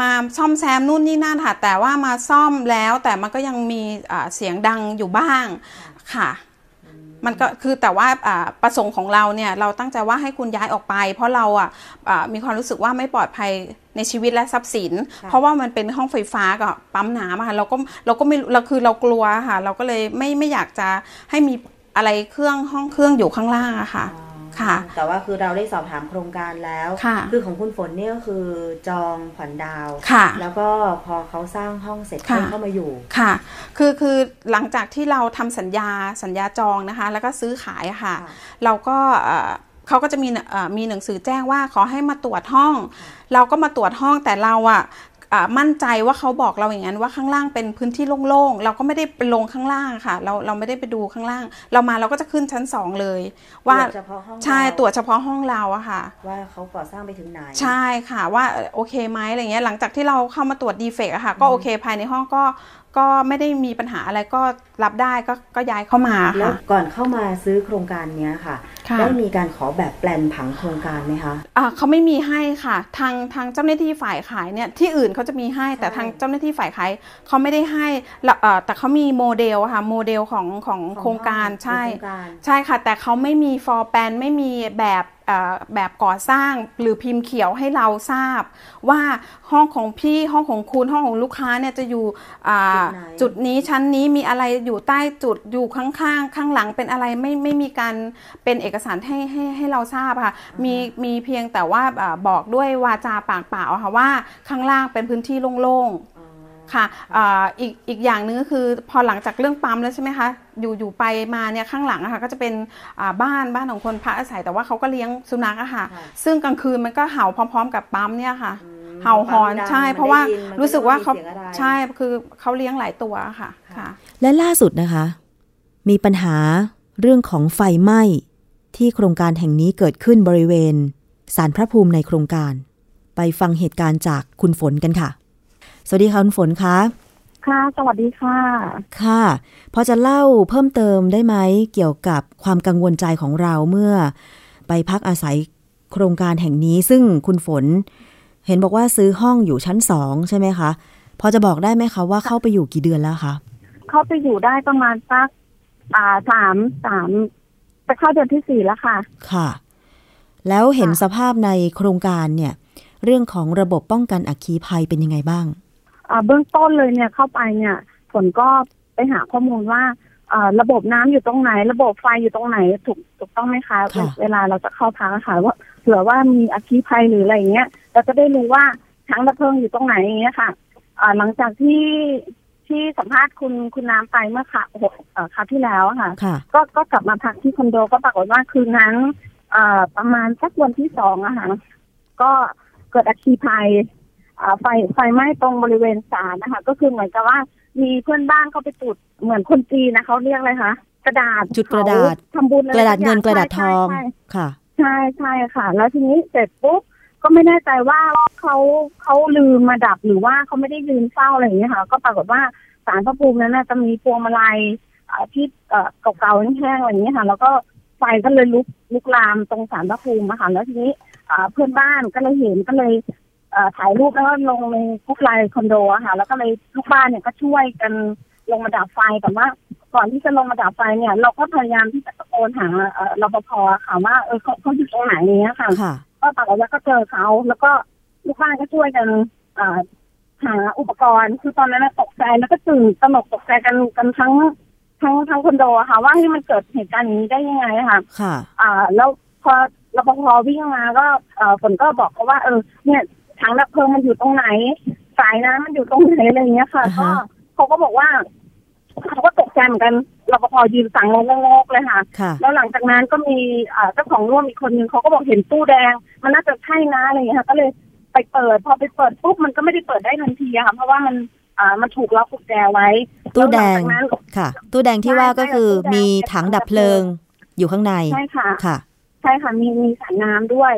มาซ่อมแซมนู่นนี่นั่นค่ะแต่ว่ามาซ่อมแล้วแต่มันก็ยังมีเสียงดังอยู่บ้างค่ะ มันก็คือแต่ว่าอ่าประสงค์ของเราเนี่ยเราตั้งใจว่าให้คุณย้ายออกไป เพราะเราอะอ่ามีความรู้สึกว่าไม่ปลอดภัยในชีวิตและทรัพย์สิน เพราะว่ามันเป็นห้องไฟฟ้ากับปั๊มน้ำอะค่ะเราก็เราก็ไม่เราคือเรากลัวค่ะ เราก็เลยไม่ไม่อยากจะให้มีอะไรเครื่องห้องเครื่องอยู่ข้างล่างอะค่ะ ค่ะ
แต่ว่าคือเราได้สอบถามโครงการแล้ว
ค่ะ
คือของคุณฝนเนี่ยก็คือจองผ่อนดาว
ค่ะ
แล้วก็พอเขาสร้างห้องเสร็จ
ค่ะ
เพิ่งเข้ามาอยู่
ค่ะ คือคือหลังจากที่เราทำสัญญาสัญญาจองนะคะ แล้วก็ซื้อขายอะค่ะ
ค่ะ
เราก็เอ่อเขาก็จะมีเอ่อมีหนังสือแจ้งว่าขอให้มาตรวจห้อง เราก็มาตรวจห้องแต่เราอะอะ มั่นใจว่าเขาบอกเราอย่างนั้นว่าข้างล่างเป็นพื้นที่โล่งๆ เราก็ไม่ได้ไปลงข้างล่างค่ะ เราเราไม่ได้ไปดูข้างล่าง เรามาเราก็จะขึ้นชั้นสองเลย ว่า
ตรวจเฉพาะห้อง
ใช่
เรา
ตรวจเฉพาะห้องเราอะค่ะ
ว่าเขาก่อสร้างไปถึงไหน
ใช่ค่ะว่าเอ่อโอเคไหมอะไรเงี้ยหลังจากที่เราเข้ามาตรวจดีเฟกอะค่ะ ก็โอเคภายในห้องก็ ก็ไม่ได้มีปัญหาอะไรก็รับได้ก็ก็ย้ายเข้ามา
แล้ว
ค่ะ
ก่อนเข้ามาซื้อโครงการเนี้ยค่ะ
ค่ะ
ได้มีการขอแบบแปลนผังโครงการไหมคะ
อ่าเขาไม่มีให้ค่ะ ทางทางเจ้าหน้าที่ฝ่ายขายเนี่ยที่อื่นเขาจะมีให้แต่ทางเจ้าหน้าที่ฝ่ายขายเขาไม่ได้ให้ละเอ่อแต่เขามีโมเดลอะค่ะโมเดลของของโครงการ
ของห้อง
ใช่
โครงการ
ใช่ค่ะ แต่เขาไม่มีฟอร์แปนไม่มีแบบเอ่อ แบบก่อสร้างหรือพิมพ์เขียวให้เราทราบ ว่าห้องของพี่ห้องของคุณห้องของลูกค้าเนี่ยจะอยู่อ่า
จุดไหน
จุดนี้ชั้นนี้มีอะไรอยู่ใต้จุดอยู่ข้างๆข้างหลังเป็นอะไรไม่ไม่มีการเป็นเอกสารให้ให้ให้เราทราบอะค่ะมีมีเพียงแต่ว่าอ่าบอกด้วยวาจาปากเปล่าอะค่ะว่าข้างล่างเป็นพื้นที่โล่งๆ ค่ะอ่าอีกอีกอย่างหนึงก็คือพอหลังจากเรื่องปั๊มแล้วใช่ไหมคะ อยู่อยู่ไปมาเนี่ยข้างหลังอะค่ะก็จะเป็นอ่าบ้านบ้านของคนพักอาศัยแต่ว่าเขาก็เลี้ยงสุนัขอะค่ะ
ค่ะ
ซึ่งกลางคืนมันก็เห่าพร้อม ๆ กับปั๊มเนี่ยค่ะ
อืม
เห่าหอน
ปั๊มดัง
ใช่
มัน
เพราะว่า
ได้ยินมันก็
รู้สึกว่าเขา
ต้องมีเสียงอะไร
ใช่คือเขาเลี้ยงหลายตัวค่ะค่ะ
และล่าสุดนะคะ มีปัญหาเรื่องของไฟไหม้ที่โครงการแห่งนี้เกิดขึ้นบริเวณสารพระภูมิในโครงการ ไปฟังเหตุการณ์จากคุณฝนกันค่ะ สวัสดีค่ะคุณฝนคะ
ค่ะ สวัสดีค่ะ
ค่ะพอจะเล่าเพิ่มเติมได้ไหมเกี่ยวกับความกังวลใจของเราเมื่อ ไปพักอาศัยโครงการแห่งนี้ ซึ่งคุณฝน เห็นบอกว่าซื้อห้องอยู่ชั้นสองใช่ไหมคะพอจะบอกได้ไหมคะว่าเข้าไปอยู่กี่เดือนแล้วคะ
เข้าไปอยู่ได้ประมาณสักอ่าสามสามจะเข้าเดือนที่สี่แล้วค่ะ
ค่ะ แล้วเห็น
ค่ะ
สภาพในโครงการเนี่ย เรื่องของระบบป้องกันอัคคีภัยเป็นยังไงบ้าง
อ่า เบื้องต้นเลยเนี่ยเข้าไปเนี่ยผลก็ไปหาข้อมูลว่าอ่าระบบน้ำอยู่ตรงไหน ระบบไฟอยู่ตรงไหนถูกถูกต้องไหมคะ
ค่ะ
เวลาเราจะเข้าพักอะค่ะว่าเผื่อว่ามีอัคคีภัยหรืออะไรอย่างเงี้ยเราจะได้รู้ว่าทั้งระเพลิงอยู่ตรงไหนอย่างเงี้ยค่ะอ่าหลังจากที่ที่สัมภาษณ์คุณคุณน้ำไปเมื่อค่ะเอ่อคราวที่แล้วอะค่ะ
ค่ะ
ก็ก็กลับมาพักที่คอนโดก็ปรากฏว่าคืนนั้นเอ่อประมาณสักวันที่สองอะค่ะก็เกิดอัคคีภัยอ่า ไฟไฟไหม้ตรงบริเวณศาลนะคะ ก็คือเหมือนกับว่ามีเพื่อนบ้านเขาไปจุดเหมือนคนจีนนะเขาเรียกอะไรคะกระดาษ
จุดกระดาษ
เผทำบุญอ
กระดาษเงิน
สั
กระดาษท
ย่
อง
ใช่ใช่
ค่ะ
ใช่ใช่ค่ะ แล้วทีนี้เสร็จปุ๊บก็ไม่แน่ใจว่าเขาเขาลืมมาดับหรือว่าเขาไม่ได้ลืมเฝ้าอะไรอย่างเงี้ยค่ะ ก็ปรากฏว่าสารพระภูมินั้นน่ะจะมีพวงมาลัยอ่าที่เอ่อเก่าๆแห้งๆอะไรอย่างเงี้ยค่ะ แล้วก็ไฟก็เลยลุกลุกลามตรงสารพระภูมิอะค่ะแล้วทีนี้อ่าเพื่อนบ้านก็เลยเห็นก็เลยเอ่อ ถ่ายรูปแล้วก็ลงในกรุ๊ปไลน์คอนโดอะค่ะ แล้วก็เลยลูกบ้านเนี่ยก็ช่วยกันลงมาดับไฟแต่ว่าก่อนที่จะลงมาดับไฟเนี่ย เราก็พยายามที่จะตะโกนหาเอ่อรปภอะค่ะว่าเออเขาเขาอยู่ตรงไหนเนี้ยค่ะ
ค่ะ
ก็ปรากฏว่าก็เจอเขาแล้วก็ลูกบ้านก็ช่วยกันอ่าหาอุปกรณ์ คือตอนนั้นนะตกใจแล้วก็ตื่นตระหนกตกใจกันกันทั้งทั้งทั้งคอนโดอะค่ะ ว่าให้มันเกิดเหตุการณ์อย่างนี้ได้ยังไงอะค่ะ
ค่ะ
อ่า แล้วพอรปภวิ่งมาก็เอ่อฝนก็บอกเขาว่าเออเนี่ย ถังดับเพลิงมันอยู่ตรงไหน สายน้ำมันอยู่ตรงไหนอะไรอย่างเงี้ยค่ะ
อ่าฮะ
ก็เขาก็บอกว่าเขาก็ตกใจเหมือนกันรปภยืนสั่งงงๆเลยค่ะ
ค่ะ
แล้วหลังจากนั้นก็มีอ่าเจ้าของร่วมอีกคนนึงเขาก็บอกเห็นตู้แดง มันน่าจะใช่นะอะไรอย่างเงี้ยค่ะก็เลยไปเปิด พอไปเปิดปุ๊บมันก็ไม่ได้เปิดได้ทันทีอะค่ะ เพราะว่ามันอ่ามันถูกล็อกกุญแจไว้
ตู้แดง
ล้วหลัจากนั้น
ค่ะ ตู้แดงที่ว่าก็คือมีถังดับเพลิง อยู่ข้างใน
ใช่ค่ะ
ค่ะ
ใช่ค่ะมีมีสายน้ำด้วย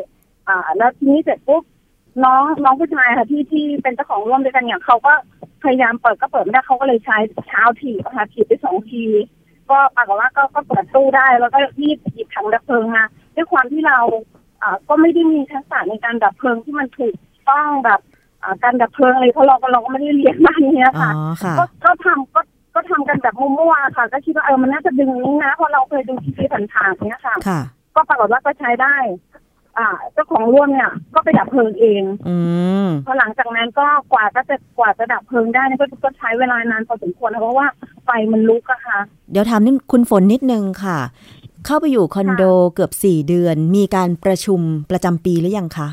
อ่า แล้วทีนี้เสร็จปุ๊บ น้องน้องผู้ชายค่ะที่ที่เป็นเจ้าของร่วมด้วยกันเนี่ยเขาก็พยายามเปิดก็เปิดไม่ได้เขาก็เลยใช้เท้าถีบอะค่ะถีบไปสองทีก็ปรากฏว่าก็ก็เปิดตู้ได้ แล้วก็รีบหยิบถังดับเพลิงมาด้วยความที่เราอ่าก็ไม่ได้มีทักษะในการดับเพลิงที่มันถูกต้องแบบอ่าการดับเพลิงอะไรเพราะเราก็เราก็ไม่ได้เรียนมาเนี้ย
อ๋อ
ค่ะ
ค่ะ
ก็ก็ทำก็ก็ทำกันแบบมั่วๆค่ะ ก็คิดว่าเออมันน่าจะดึงนี้นะเพราะเราเคยดูทีวีผ่านๆเนี้ยค่ะ
ค่ะ
ก็ปรากฏว่าก็ใช้ได้ อ่าเจ้าของร่วมเนี่ย ก็ไปดับเพลิงเอง
อืม
พอหลังจากนั้นก็กว่าก็จะกว่าจะดับเพลิงได้เนี่ยก็ก็ใช้เวลานานพอสมควรนะเพราะว่าไฟมันลุกอะค่ะ
เดี๋ยวถามนิดคุณฝนนิดนึงค่ะ เข้าไปอยู่คอนโดเกือบสี่เดือน มีการประชุมประจำปีหรือยังคะ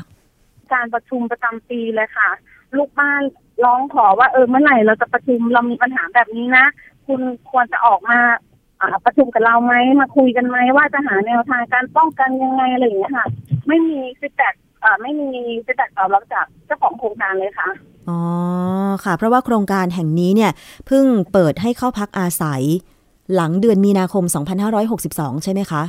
การประชุมประจำปีเลยค่ะ ลูกบ้านร้องขอว่าเออเมื่อไหร่เราจะประชุมเรามีปัญหาแบบนี้นะ คุณควรจะออกมาอ่า ประชุมกับเราไหมมาคุยกันไหมว่าจะหาแนวทางการป้องกันยังไงอะไรอย่างเงี้ยค่ะ ไม่มี feedback อ่าไม่มี feedback ตอบรับจากเจ้าของโครงการเลยค่ะ
อ๋อค่ะ เพราะว่าโครงการแห่งนี้เนี่ยเพิ่งเปิดให้เข้าพักอาศัย หลังเดือนมีนาคม 2562 ใช่ไหมคะ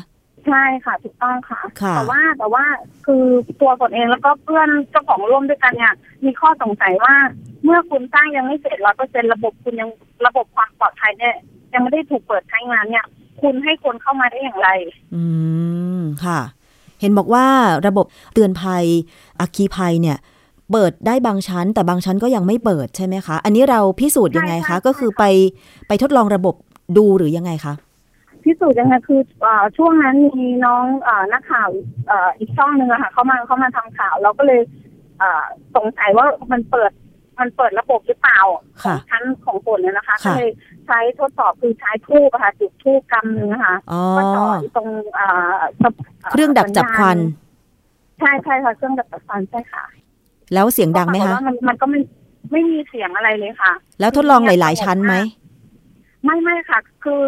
ใช่ค่ะถูกต้องค่ะ
ค่ะ
แต่ว่าแต่ว่าคือตัวตนเองแล้วก็เพื่อนเจ้าของร่วมด้วยกันเนี่ยมีข้อสงสัยว่าเมื่อคุณสร้างยังไม่เสร็จร้อยเปอร์เซ็นระบบคุณยังระบบความปลอดภัยเนี่ย ยังไม่ได้ถูกเปิดใช้งานเนี่ย คุณให้คนเข้ามาได้อย่างไร
อืมค่ะ เห็นบอกว่าระบบเตือนภัยอัคคีภัยเนี่ย เปิดได้บางชั้น แต่บางชั้นก็ยังไม่เปิดใช่ไหมคะ อันนี้เราพิสูจน์ยังไง
ใช่
คะ
ค่ะ
ก็คือไปไปทดลองระบบดูหรือยังไงคะ
พิสูจน์ยังไงคือเอ่อช่วงนั้นมีน้องเอ่อนักข่าวเอ่ออีกช่องหนึ่งอะค่ะเขามาเขามาทำข่าว เราก็เลยเอ่อสงสัยว่ามันเปิด มันเปิดระบบหรือเปล่าขอ
ค่ะ
งชั้นของฝนเนี่ยนะคะ
ค่ะ
ก็เลยใช้ทดสอบคือใช้ทูบอะค่ะจุดทูบกำหนึ่งอะค่ะ
อ๋อ
ก็จ่ออยู่ตรงเอ่อสับ
เครื่องดักจับควัน
ใช่ใช่ค่ะเครื่องดักจับควันใช่ค่ะ
แล้วเสียงดังไหม
ก็ปรา
คะ
กฏว่ามันมันก็ไม่ไม่มีเสียงอะไรเลยค่ะ
แล้วทดลองหลาย ๆ ชั้นไหม
ไม่ไม่ค่ะ คือ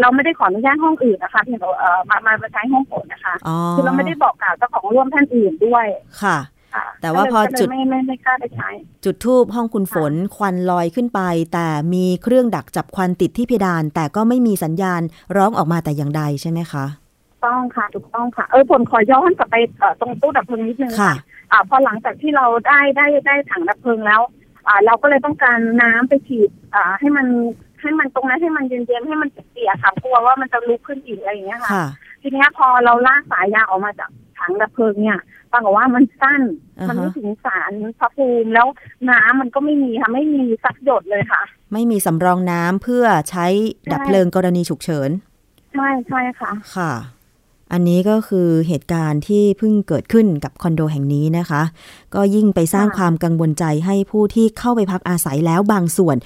เราไม่ได้ขออนุญาตห้องอื่นนะคะเพียงแต่ว่าเอ่อมามามาใช้ห้องฝนนะคะ
อ๋อ
คือเราไม่ได้บอกกล่าวเจ้าของร่วมท่านอื่นด้วย
ค่ะ
ค่ะ
แต่ว่าพอ
ก็เลย
จุด
ก็เลยไม่ไม่ไม่กล้าไปใช้
จุดทูบห้องคุณฝนควันลอยขึ้นไป แต่มีเครื่องดักจับควันติดที่เพดาน แต่ก็ไม่มีสัญญาณร้องออกมาแต่อย่างใดใช่ไหมคะ
ต้องค่ะถูกต้องค่ะเออผลขอย้อนกลับไปเอ่อตรงตู้ดับเพลิงนิดนึง
ค่ะ
อ่าพอหลังจากที่เราได้ได้ได้ถังดับเพลิงแล้ว อ่า เราก็เลยต้องการน้ำไปฉีดอ่า ให้มันให้มันตรงนั้นให้มันเย็นๆให้มันเปียกๆค่ะกลัวว่ามันจะลุกขึ้นอีกอะไรอย่างเงี้ยค่ะ
ค่ะ
ทีเนี้ยพอเราลากสายยางออกมาจากถังดับเพลิงเนี่ยป รากฏว่ามันสั้น
อ่าฮะ
มันไม่ถึงสารพระภูมิแล้วน้ำมันก็ไม่มีค่ะไม่มีสักหยดเลยค่ะ
ไม่มีสำรองน้ำเพื่อใช้ดับเพลิงกรณีฉุกเฉิน
ใช่ใช่ค่ะ
ค่ะ อันนี้ก็คือเหตุการณ์ที่เพิ่งเกิดขึ้นกับคอนโดแห่งนี้นะคะ ก็ยิ่งไปสร้าง
ค่ะ
ความกังวลใจให้ผู้ที่เข้าไปพักอาศัยแล้วบางส่วน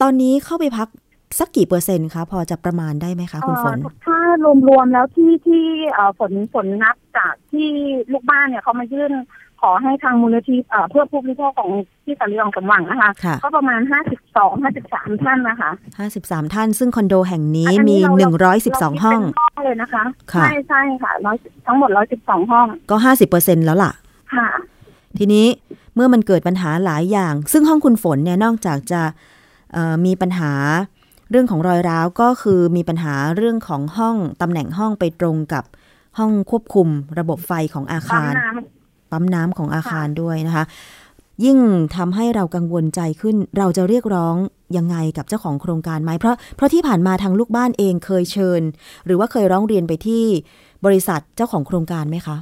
ตอนนี้เข้าไปพัก สักกี่เปอร์เซ็นต์คะพอจะประมาณได้ไหมคะคุณฝน
เอ่อถ้ารวมๆแล้วที่ที่เอ่อฝนฝนนับจากที่ลูกบ้านเนี่ยเขามายื่นขอให้ทางมูลนิธิเอ่อเพื่อผู้บริโภคของที่สันติองสมหวังนะคะ
ค่ะ
ก็ประมาณห้าสิบสองห้าสิบสามท่านนะคะ
53 ท่าน ซึ่งคอนโดแห่งนี้
อัน
มี
นี้เราเราเราคิด
112ห้อง
เป็นห้องเลยนะคะ
ค่ะ
ใช่ใช่ค่ะร้อยทั้งหมดร้อยสิบสองห้อง
ก็ 50%แล้วล่ะ
ค่ะ
ทีนี้เมื่อมันเกิดปัญหาหลายอย่าง ซึ่งห้องคุณฝนเนี่ยนอกจากจะเอ่อมีปัญหา เรื่องของรอยร้าวก็คือมีปัญหาเรื่องของห้องตำแหน่งห้องไปตรงกับห้องควบคุมระบบไฟของอา
ปั๊ม
คาร
น้
ปั๊มน้ำของอาคารด้วยนะคะ ยิ่งทำให้เรากังวลใจขึ้น เราจะเรียกร้องยังไงกับเจ้าของโครงการไหมเพราะเพราะที่ผ่านมาทางลูกบ้านเองเคยเชิญ หรือว่าเคยร้องเรียนไปที่บริษัทเจ้าของโครงการไหมคะ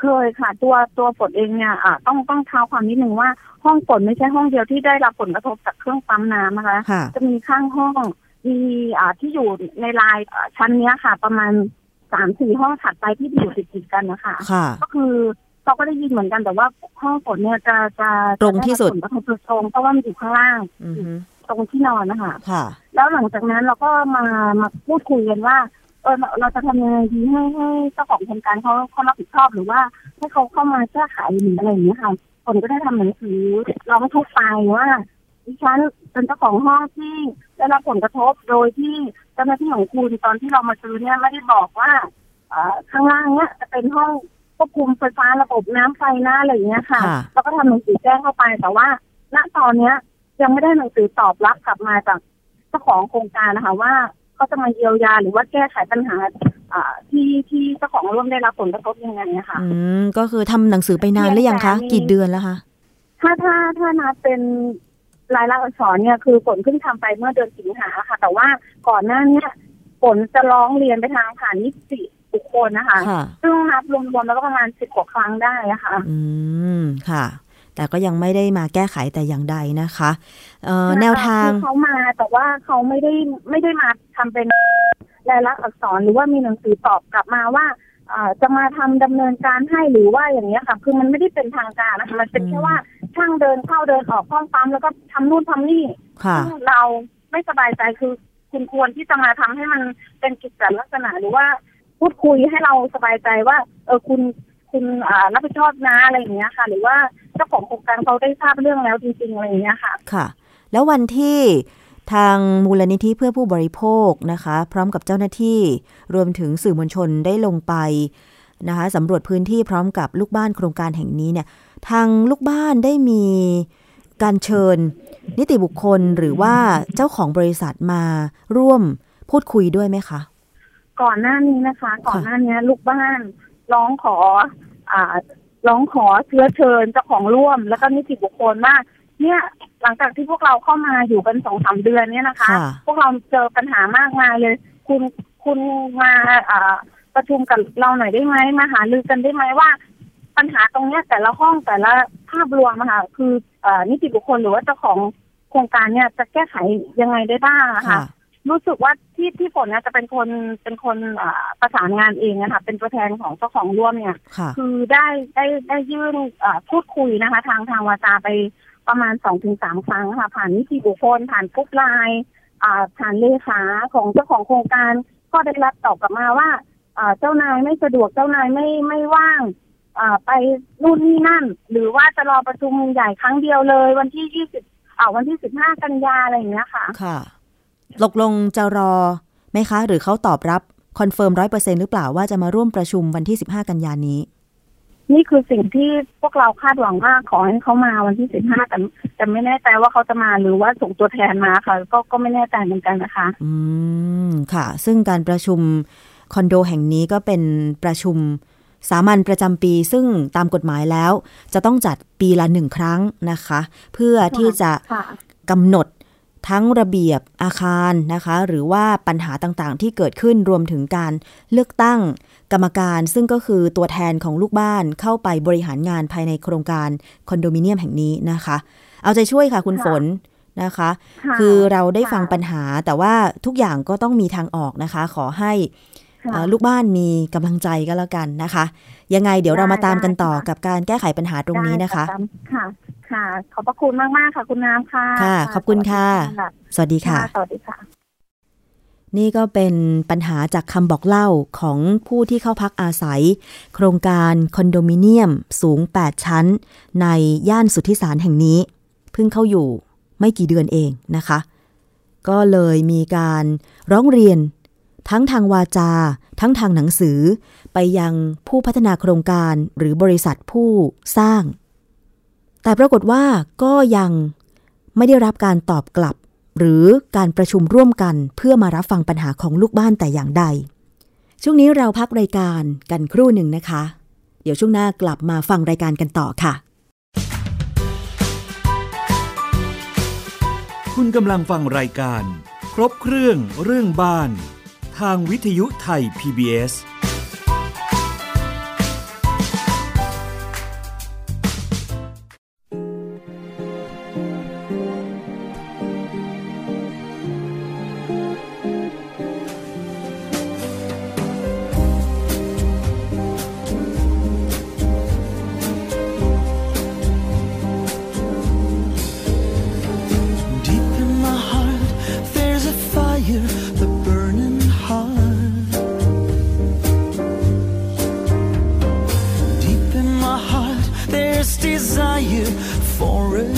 เคยค่ะ ตัวตัวฝนเองเนี่ยอ่าต้องต้องเท้าความนิดนึงว่าห้องฝนไม่ใช่ห้องเดียวที่ได้รับผลกระทบจากเครื่องปั๊มน้ำนะคะ
ค่ะ
จะมีข้างห้อง มีอ่าที่อยู่ในลายอ่าชั้นเนี้ยค่ะ ประมาณสามสี่ห้องถัดไปที่อยู่ติดติดๆกันนะคะ
ค่ะ
ก็คือเราก็ได้ยินเหมือนกันแต่ว่าห้องฝนเนี่ยจะจะ
ตรงที่สุด
จะไรับผลกระทบโดยตรงเพราะว่ามันอยู่ข้างล่าง
อือฮึ
ตรงที่นอนนะคะ
ค่ะ
แล้วหลังจากนั้นเราก็มามาพูดคุยกันว่า เออเราเราจะทำยังไงดีให้ให้เจ้าของโครงการเขาเขารับผิดชอบหรือว่าให้เขาเข้ามาแก้ไขหรืออะไรอย่างเงี้ยค่ะคนก็ได้ทำหนังสือร้องทุกข์ไปว่าดิฉัน เป็นเจ้าของห้องที่ได้รับผลกระทบโดยที่เจ้าหน้าที่ของคุณตอนที่เรามาซื้อเนี่ยไม่ได้บอกว่าเอ่อข้างล่างเนี่ยจะเป็นห้องควบคุมไฟฟ้าระบบน้ำไฟหน้าอะไรอย่างเงี้ยค่ะ
ค่ะ
แล้วก็ทำหนังสือแจ้งเข้าไปแต่ว่า ณตอนเนี้ย ยังไม่ได้หนังสือตอบรับกลับมาจากเจ้าของโครงการนะคะว่าเขาจะมาเยียวยาหรือว่าแก้ไขปัญหาอ่าที่ที่เจ้าของร่วมได้รับผลกระทบยังไงนะคะ
อืมก็คือทำหนังสือไปนานหรือยังคะ
เพียงแต่มี
กี่เดือนแล้วคะ
ถ้าถ้าถ้านับเป็น รายลักษณ์อักษรเนี่ยคือฝนเพิ่งทำไปเมื่อเดือนสิงหาค่ะ แต่ว่าก่อนหน้าเนี้ยฝนจะร้องเรียนไปทางผ่านนิติบุคคลนะคะ
ค่ะ
ซึ่งนับรวมๆแล้วก็ประมาณสิบกว่าครั้งได้อะค่ะ
อืมค่ะ แต่ก็ยังไม่ได้มาแก้ไขแต่อย่างใดนะคะเอ่อแนวทาง
คือเขามาแต่ว่าเขาไม่ได้ไม่ได้มาทำเป็นรายลักษณ์อักษรหรือว่ามีหนังสือตอบกลับมาว่าอ่า จะมาทำดำเนินการให้หรือว่าอย่างเงี้ยค่ะคือมันไม่ได้เป็นทางการนะคะมันเป็น
อืม
แค่ว่าช่างเดินเข้าเดินออกห้องปั๊มแล้วก็ทำนู่นทำนี่
ค่ะ
ซึ่งเราไม่สบายใจคือคุณควรที่จะมาทำให้มันเป็นกิจลักษณะหรือว่าพูดคุยให้เราสบายใจว่า เออคุณคุณอ่ารับผิดชอบนะอะไรอย่างเงี้ยค่ะ หรือว่าเจ้าของโครงการเขาได้ทราบเรื่องแล้วจริงๆอะไรอย่างเงี้ยค่ะ
ค่ะ แล้ววันที่ ทางมูลนิธิเพื่อผู้บริโภคนะคะ พร้อมกับเจ้าหน้าที่รวมถึงสื่อมวลชนได้ลงไปนะคะสำรวจพื้นที่พร้อมกับลูกบ้านโครงการแห่งนี้เนี่ยทางลูกบ้านได้มีการเชิญ นิติบุคคลหรือว่าเจ้าของบริษัทมาร่วมพูดคุยด้วยไหมคะ
ก่อนหน้านี้นะคะ ก่อนหน้านี้ลูกบ้านร้องขออ่าร้องขอเชื้อเชิญเจ้าของร่วม แล้วก็นิติบุคคลว่า เนี่ยหลังจากที่พวกเราเข้ามาอยู่กันสองสามเดือนเนี่ยนะคะ
ค่ะ
พวกเราเจอปัญหามากมายเลย คุณคุณมาอ่าประชุมกับเราหน่อยได้ไหมมาหารือกันได้ไหมว่า ปัญหาตรงเนี้ยแต่ละห้องแต่ละภาพรวมอะค่ะคืออ่านิติบุคคลหรือว่าเจ้าของโครงการเนี่ยจะแก้ไขยังไงได้บ้างอะค่ะ รู้สึกว่าที่ที่ฝนเนี่ยจะเป็นคนเป็นคนอ่าประสานงานเองนะคะเป็นตัวแทนของเจ้าของร่วมเนี่ย
ค่ะ
คือได้ได้ได้ยื่นอ่าพูดคุยนะคะ ทางทางวาจาไป ประมาณสองถึงสามครั้งค่ะ ผ่านนิติบุคคล ผ่านกรุ๊ปไลน์อ่ผ่านเลขาของเจ้าของโครงการ ก็ได้รับตอบกลับมาว่าเจ้านายไม่สะดวกเจ้านายไม่ไม่ว่างไปนู่นนี่นั่น หรือว่าจะรอประชุมใหญ่ครั้งเดียวเลย วันที่ยี่สิบวันที่สิบห้ากันยาอะไรอย่างเงี้ยค่ะ
ค่ะตกลงจะรอไหมคะ หรือเขาตอบรับ confirm ร้อยเปอร์เซ็นต์หรือเปล่าว่าจะมาร่วมประชุมวันที่15กันยานี้
นี่คือสิ่งที่พวกเราคาดหวังว่าขอให้เขามาวันที่สิบห้าแต่แต่ไม่แน่ใจว่าเขาจะมาหรือว่าส่งตัวแทนมาค่ะ ก็ก็ไม่แน่ใจเหมือนกันนะคะ
อืมค่ะ ซึ่งการประชุมคอนโดแห่งนี้ก็เป็นประชุมสามัญประจำปีซึ่งตามกฎหมายแล้ว จะต้องจัดปีละหนึ่งครั้งนะคะ เพื่อที่จะ
ค่ะ
กำหนดทั้งระเบียบอาคารนะคะ หรือว่าปัญหาต่างๆ ที่เกิดขึ้นรวมถึงการเลือกตั้ง กรรมการซึ่งก็คือตัวแทนของลูกบ้านเข้าไปบริหารงานภายในโครงการคอนโดมิเนียมแห่งนี้นะคะ เอาใจช่วยค่ะคุณ
ค่ะ
ฝนนะคะ
ค่ะ
คือเราได้ฟัง
ค่ะ
ปัญหาแต่ว่าทุกอย่างก็ต้องมีทางออกนะคะ ขอให้
ค่ะ
เอ่อลูกบ้านมีกำลังใจก็แล้วกันนะคะ ยังไงเดี๋ยวเรามาตามกันต่อ
ได้ค่ะกับ
การแก้ไขปัญหาตรงนี้นะคะ
ได้ค่ะ ค่ะ ขอบพระคุณมากมากๆค่ะ คุณน้ำค่ะ
ค่ะ ขอบคุณค่ะ สวัสดีค่ะ
สวัสดีค่ะ
นี่ก็เป็นปัญหาจากคำบอกเล่าของผู้ที่เข้าพักอาศัย โครงการคอนโดมิเนียมสูง 8 ชั้น ในย่านสุทธิสารแห่งนี้ เพิ่งเข้าอยู่ไม่กี่เดือนเองนะคะ ก็เลยมีการร้องเรียน ทั้งทางวาจา ทั้งทางหนังสือ ไปยังผู้พัฒนาโครงการหรือบริษัทผู้สร้าง แต่ปรากฏว่าก็ยังไม่ได้รับการตอบกลับ หรือการประชุมร่วมกันเพื่อมารับฟังปัญหาของลูกบ้านแต่อย่างใด ช่วงนี้เราพักรายการกันครู่หนึ่งนะคะ เดี๋ยวช่วงหน้ากลับมาฟังรายการกันต่อค่ะ
คุณกำลังฟังรายการ ครบเครื่องเรื่องบ้าน ทางวิทยุไทย PBS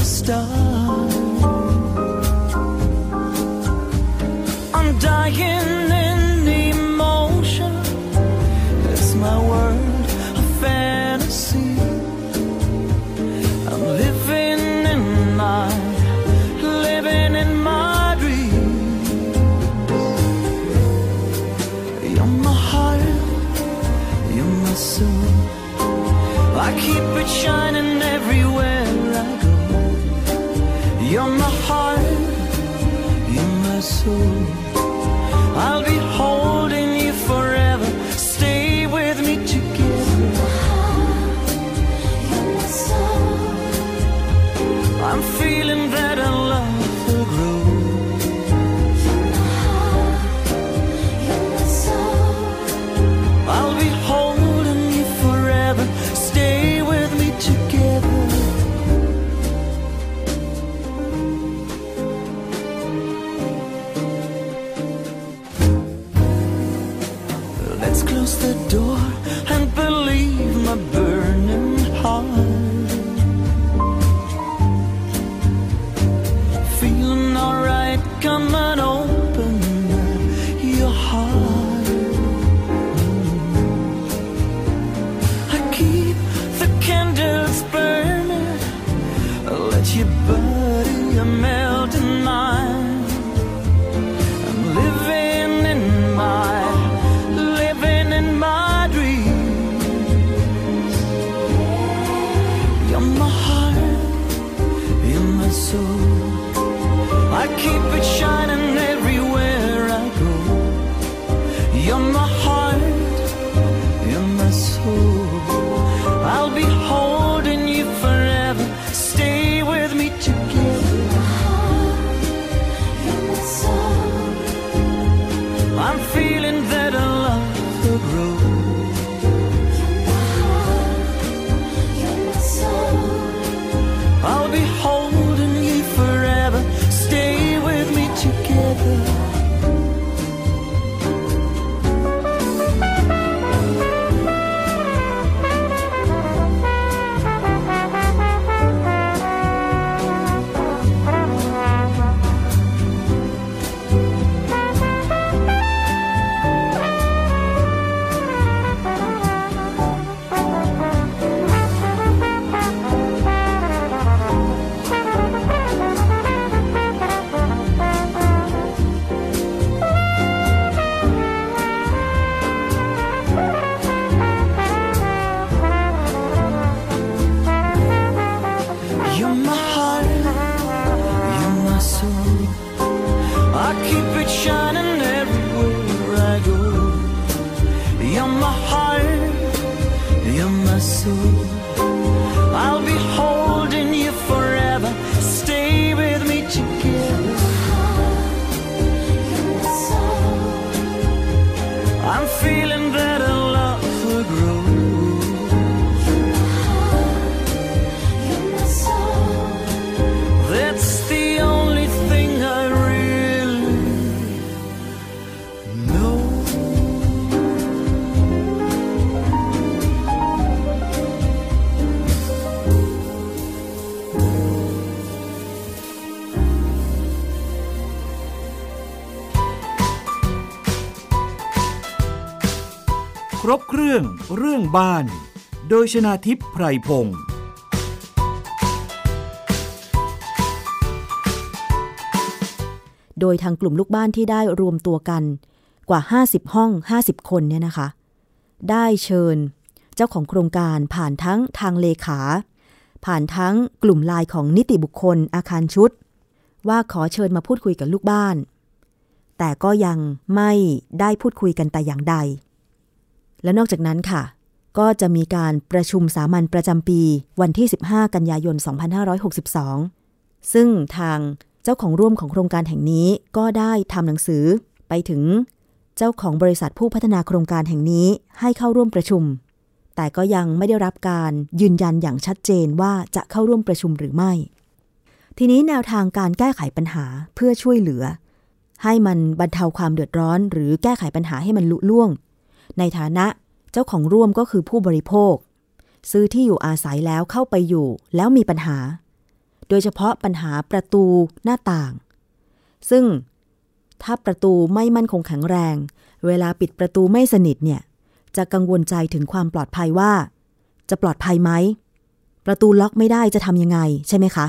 star. Your body melt in mine. I'm living in my, living in. You're my heart, you're my soul. I keep it shining heart, you're my soul.
บเครื่องเรื่องบ้าน โดยชนาทิพย์ไพรพงศ์
โดยทางกลุ่มลูกบ้านที่ได้รวมตัวกันกว่า 50 ห้อง 50 คนเนี่ยนะคะ ได้เชิญเจ้าของโครงการผ่านทั้งทางเลขา ผ่านทั้งกลุ่มลน์ของนิติบุคคลอาคารชุด ว่าขอเชิญมาพูดคุยกับลูกบ้าน แต่ก็ยังไม่ได้พูดคุยกันแต่อย่างใด และนอกจากนั้นค่ะ ก็จะมีการประชุมสามัญประจำปีวันที่ 15 กันยายน 2562 ซึ่งทางเจ้าของร่วมของโครงการแห่งนี้ก็ได้ทำหนังสือไปถึงเจ้าของบริษัทผู้พัฒนาโครงการแห่งนี้ให้เข้าร่วมประชุม แต่ก็ยังไม่ได้รับการยืนยันอย่างชัดเจนว่าจะเข้าร่วมประชุมหรือไม่ ทีนี้แนวทางการแก้ไขปัญหาเพื่อช่วยเหลือ ให้มันบรรเทาความเดือดร้อน หรือแก้ไขปัญหาให้มันลุล่วง ในฐานะเจ้าของร่วมก็คือผู้บริโภค ซื้อที่อยู่อาศัยแล้วเข้าไปอยู่แล้วมีปัญหา โดยเฉพาะปัญหาประตูหน้าต่าง ซึ่งถ้าประตูไม่มั่นคงแข็งแรง เวลาปิดประตูไม่สนิทเนี่ย จะกังวลใจถึงความปลอดภัยว่า จะปลอดภัยไหม ประตูล็อกไม่ได้จะทำยังไงใช่ไหมคะ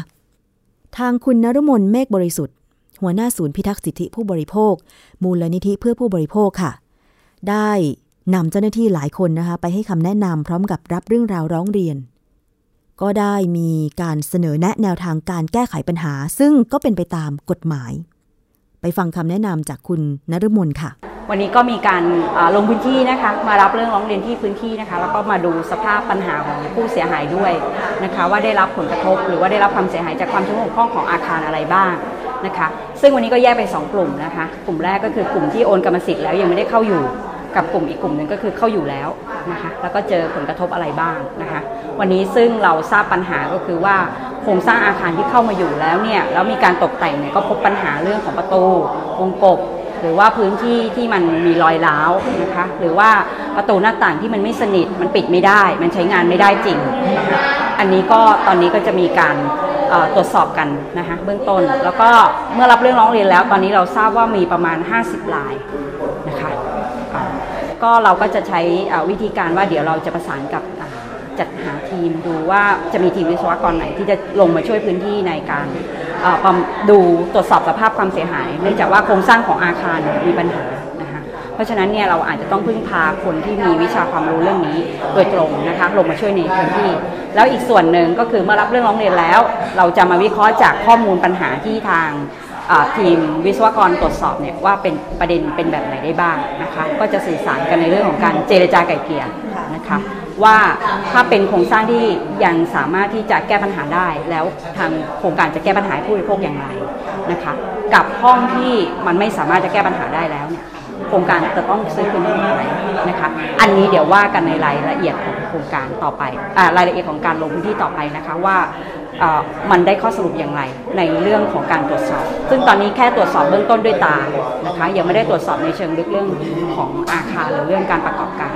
ทางคุณนรมนเมฆบริสุทธิ์ หัวหน้าศูนย์พิทักษ์สิทธิผู้บริโภค มูลนิธิเพื่อผู้บริโภคค่ะ ได้ นำเจ้าหน้าที่หลายคนนะคะไปให้คำแนะนำพร้อมกับรับเรื่องราวร้องเรียน ก็ได้มีการเสนอแนะแนวทางการแก้ไขปัญหา ซึ่งก็เป็นไปตามกฎหมาย ไปฟังคำแนะนำจากคุณนรมนค่ะ
วันนี้ก็มีการลงพื้นที่นะคะมารับเรื่องร้องเรียนที่พื้นที่นะคะแล้วก็มาดูสภาพปัญหาของผู้เสียหายด้วยนะคะว่าได้รับผลกระทบ หรือว่าได้รับความเสียหายจากความชุ่มบกพร่องของอาคารอะไรบ้างนะคะซึ่งวันนี้ก็แยกเป็นสองกลุ่มนะคะ กลุ่มแรกก็คือกลุ่มที่โอนกรรมสิทธิ์แล้วยังไม่ได้เข้าอยู่ กับกลุ่มอีกกลุ่มหนึ่งก็คือเข้าอยู่แล้วนะคะแล้วก็เจอผลกระทบอะไรบ้างนะคะวันนี้ซึ่งเราทราบปัญหาก็คือว่าโครงสร้างอาคารที่เข้ามาอยู่แล้วเนี่ยแล้วมีการตกแต่งเนี่ยก็พบปัญหาเรื่องของประตูวงกบหรือว่าพื้นที่ที่มันมีรอยร้าวนะคะหรือว่าประตูหน้าต่างที่มันไม่สนิทมันปิดไม่ได้ มันใช้งานไม่ได้จริงนะคะอันนี้ก็ตอนนี้ก็จะมีการตรวจสอบกันนะคะเบื้องต้น แล้วก็เมื่อรับเรื่องร้องเรียนแล้ว ตอนนี้เราทราบว่ามีประมาณ 50รายนะคะ ก็เราก็จะใช้วิธีการว่าเดี๋ยวเราจะประสานกับจัดหาทีมดูว่าจะมีทีมวิศวกรไหนที่จะลงมาช่วยพื้นที่ในการดูตรวจสอบสภาพความเสียหาย เนื่องจากว่าโครงสร้างของอาคารมีปัญหานะคะเพราะฉะนั้นเนี่ยเราอาจจะต้องพึ่งพาคนที่มีวิชาความรู้เรื่องนี้โดยตรงนะคะลงมาช่วยในพื้นที่ แล้วอีกส่วนหนึ่งก็คือเมื่อรับเรื่องร้องเรียนแล้ว เราจะมาวิเคราะห์จากข้อมูลปัญหาที่ทาง ทีมวิศวกรตรวจสอบเนี่ยว่าเป็นประเด็นเป็นแบบไหนได้บ้างนะคะก็จะสื่อสารกันในเรื่องของการเจรจาไก่เกลี่ยนะคะว่าถ้าเป็นโครงสร้างที่ยังสามารถที่จะแก้ปัญหาได้ แล้วทางโครงการจะแก้ปัญหาผู้บริโภคอย่างไรนะคะกับห้องที่มันไม่สามารถจะแก้ปัญหาได้แล้วเนี่ย โครงการจะต้องซื้อคืนที่ไหนนะคะอันนี้เดี๋ยวว่ากันในรายละเอียดของโครงการต่อไปอรายละเอียดของการลงพื้นที่ต่อไปนะคะว่ามันได้ข้อสรุปอย่างไรในเรื่องของการตรวจสอบ ซึ่งตอนนี้แค่ตรวจสอบเบื้องต้นด้วยตานะคะยังไม่ได้ตรวจสอบในเชิงลึกเรื่องของอาคารหรือเรื่องการประกอบการ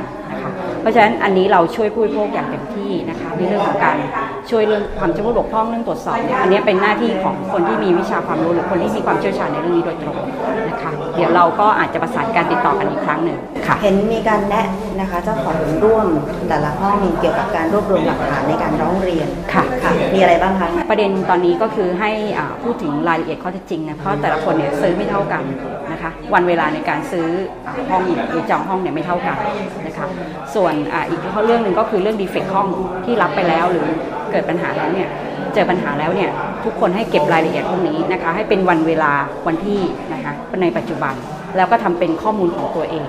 เพราะฉะนั้นอันนี้เราช่วยผู้บริโภคอย่างเต็มที่นะคะในเรื่องของการช่วยเรื่องความชุ่มบกพร่องเรื่องตรวจสอบเนี่ยอันนี้เป็นหน้าที่ของคนที่มีวิชาความรู้หรือคนที่มีความเชี่ยวชาญในเรื่องนี้โดยตรงนะคะ เดี๋ยวเราก็อาจจะประสานการติดต่อกันอีกครั้งหนึ่งค่ะ
เห็นมีการแนะนะคะเจ้าของร่วมแต่ละห้องเกี่ยวกับการรวบรวมหลักฐานในการร้องเรียน
ค่ะ
ค่ะมีอะไรบ้างคะ
ประเด็นตอนนี้ก็คือให้อ่าพูดถึงรายละเอียดข้อเท็จจริงนะเพราะแต่ละคนเนี่ยซื้อไม่เท่ากัน นะคะ วันเวลาในการซื้ออห้องหรือจองห้องเนี่ยไม่เท่ากันนะคะส่วนออีกเรื่องหนึ่งก็คือเรื่องดีเฟกห้องที่รับไปแล้วหรือเกิดปัญหาแล้วเนี่ยเจอปัญหาแล้วเนี่ยทุกคนให้เก็บรายละเอียดพวกนี้นะคะ ให้เป็นวันเวลาวันที่นะคะในปัจจุบันแล้วก็ทำเป็นข้อมูลของตัวเอง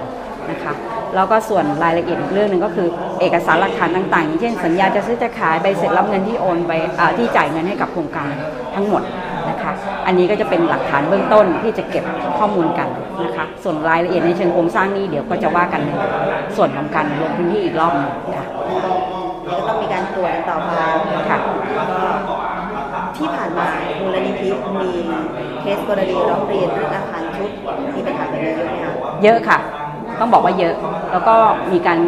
นะคะแล้วก็ส่วนรายละเอียดอีกเรื่องหนึ่งก็คือ เอกสารหลักฐานต่างๆอย่างเช่นสัญญาจะซื้อจะขายใบเสร็จรับเงินที่โอนไปที่จ่ายเงินให้กับโครงการทั้งหมด นะคะ อันนี้ก็จะเป็นหลักฐานเบื้องต้นที่จะเก็บข้อมูลกันนะคะ ส่วนรายละเอียดในเชิงโครงสร้างนี้เดี๋ยวก็จะว่ากันในส่วนของการลงพื้นที่อีกรอบหนึงค่ะ
ก็ต้องมีการตรวจกันต่อไป
ค่ะ
ก็ที่ผ่านมามูลนิธิมีเคสกรณีร้องเรียนเรื่องอาคารชุดมีปัญหาแบบนี้เยอะไหมคะ
เยอะค่ะ ต้องบอกว่าเยอะ แล้วก็มีการ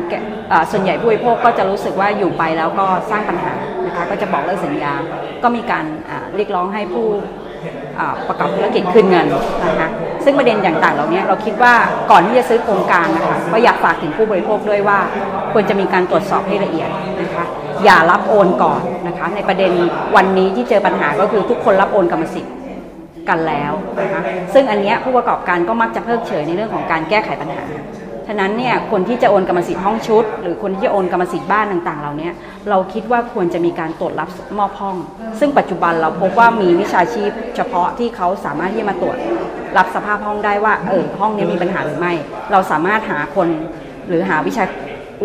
ส่วนใหญ่ผู้บริโภคก็จะรู้สึกว่าอยู่ไปแล้วก็สร้างปัญหานะคะก็จะบอกเลิกสัญญา ก็มีการเรียกร้องให้ผู้ประกอบธุรกิจคืนเงินนะคะซึ่งประเด็นอย่างต่างเหล่านี้เราคิดว่าก่อนที่จะซื้อโครงการนะคะก็อยากฝากถึงผู้บริโภคด้วยว่า ควรจะมีการตรวจสอบให้ละเอียดนะคะอย่ารับโอนก่อนนะคะในประเด็นวันนี้ที่เจอปัญหาก็คือทุกคนรับโอนกรรมสิทธิ์ กันแล้วนะคะซึ่งอันนี้ผู้ประกอบการก็มักจะเพิกเฉยในเรื่องของการแก้ไขปัญหา ฉะนั้นเนี่ยคนที่จะโอนกรรมสิทธิ์ห้องชุด หรือคนที่จะโอนกรรมสิทธิ์บ้านต่างๆเหล่านี้เราคิดว่าควรจะมีการตรวจรับมอบห้อง ซึ่งปัจจุบันเราพบว่ามีวิชาชีพ เฉพาะที่เขาสามารถที่จะมาตรวจรับสภาพห้องได้ว่าเออห้องนี้มีปัญหาหรือไม่ เราสามารถหาคนหรือหาวิชา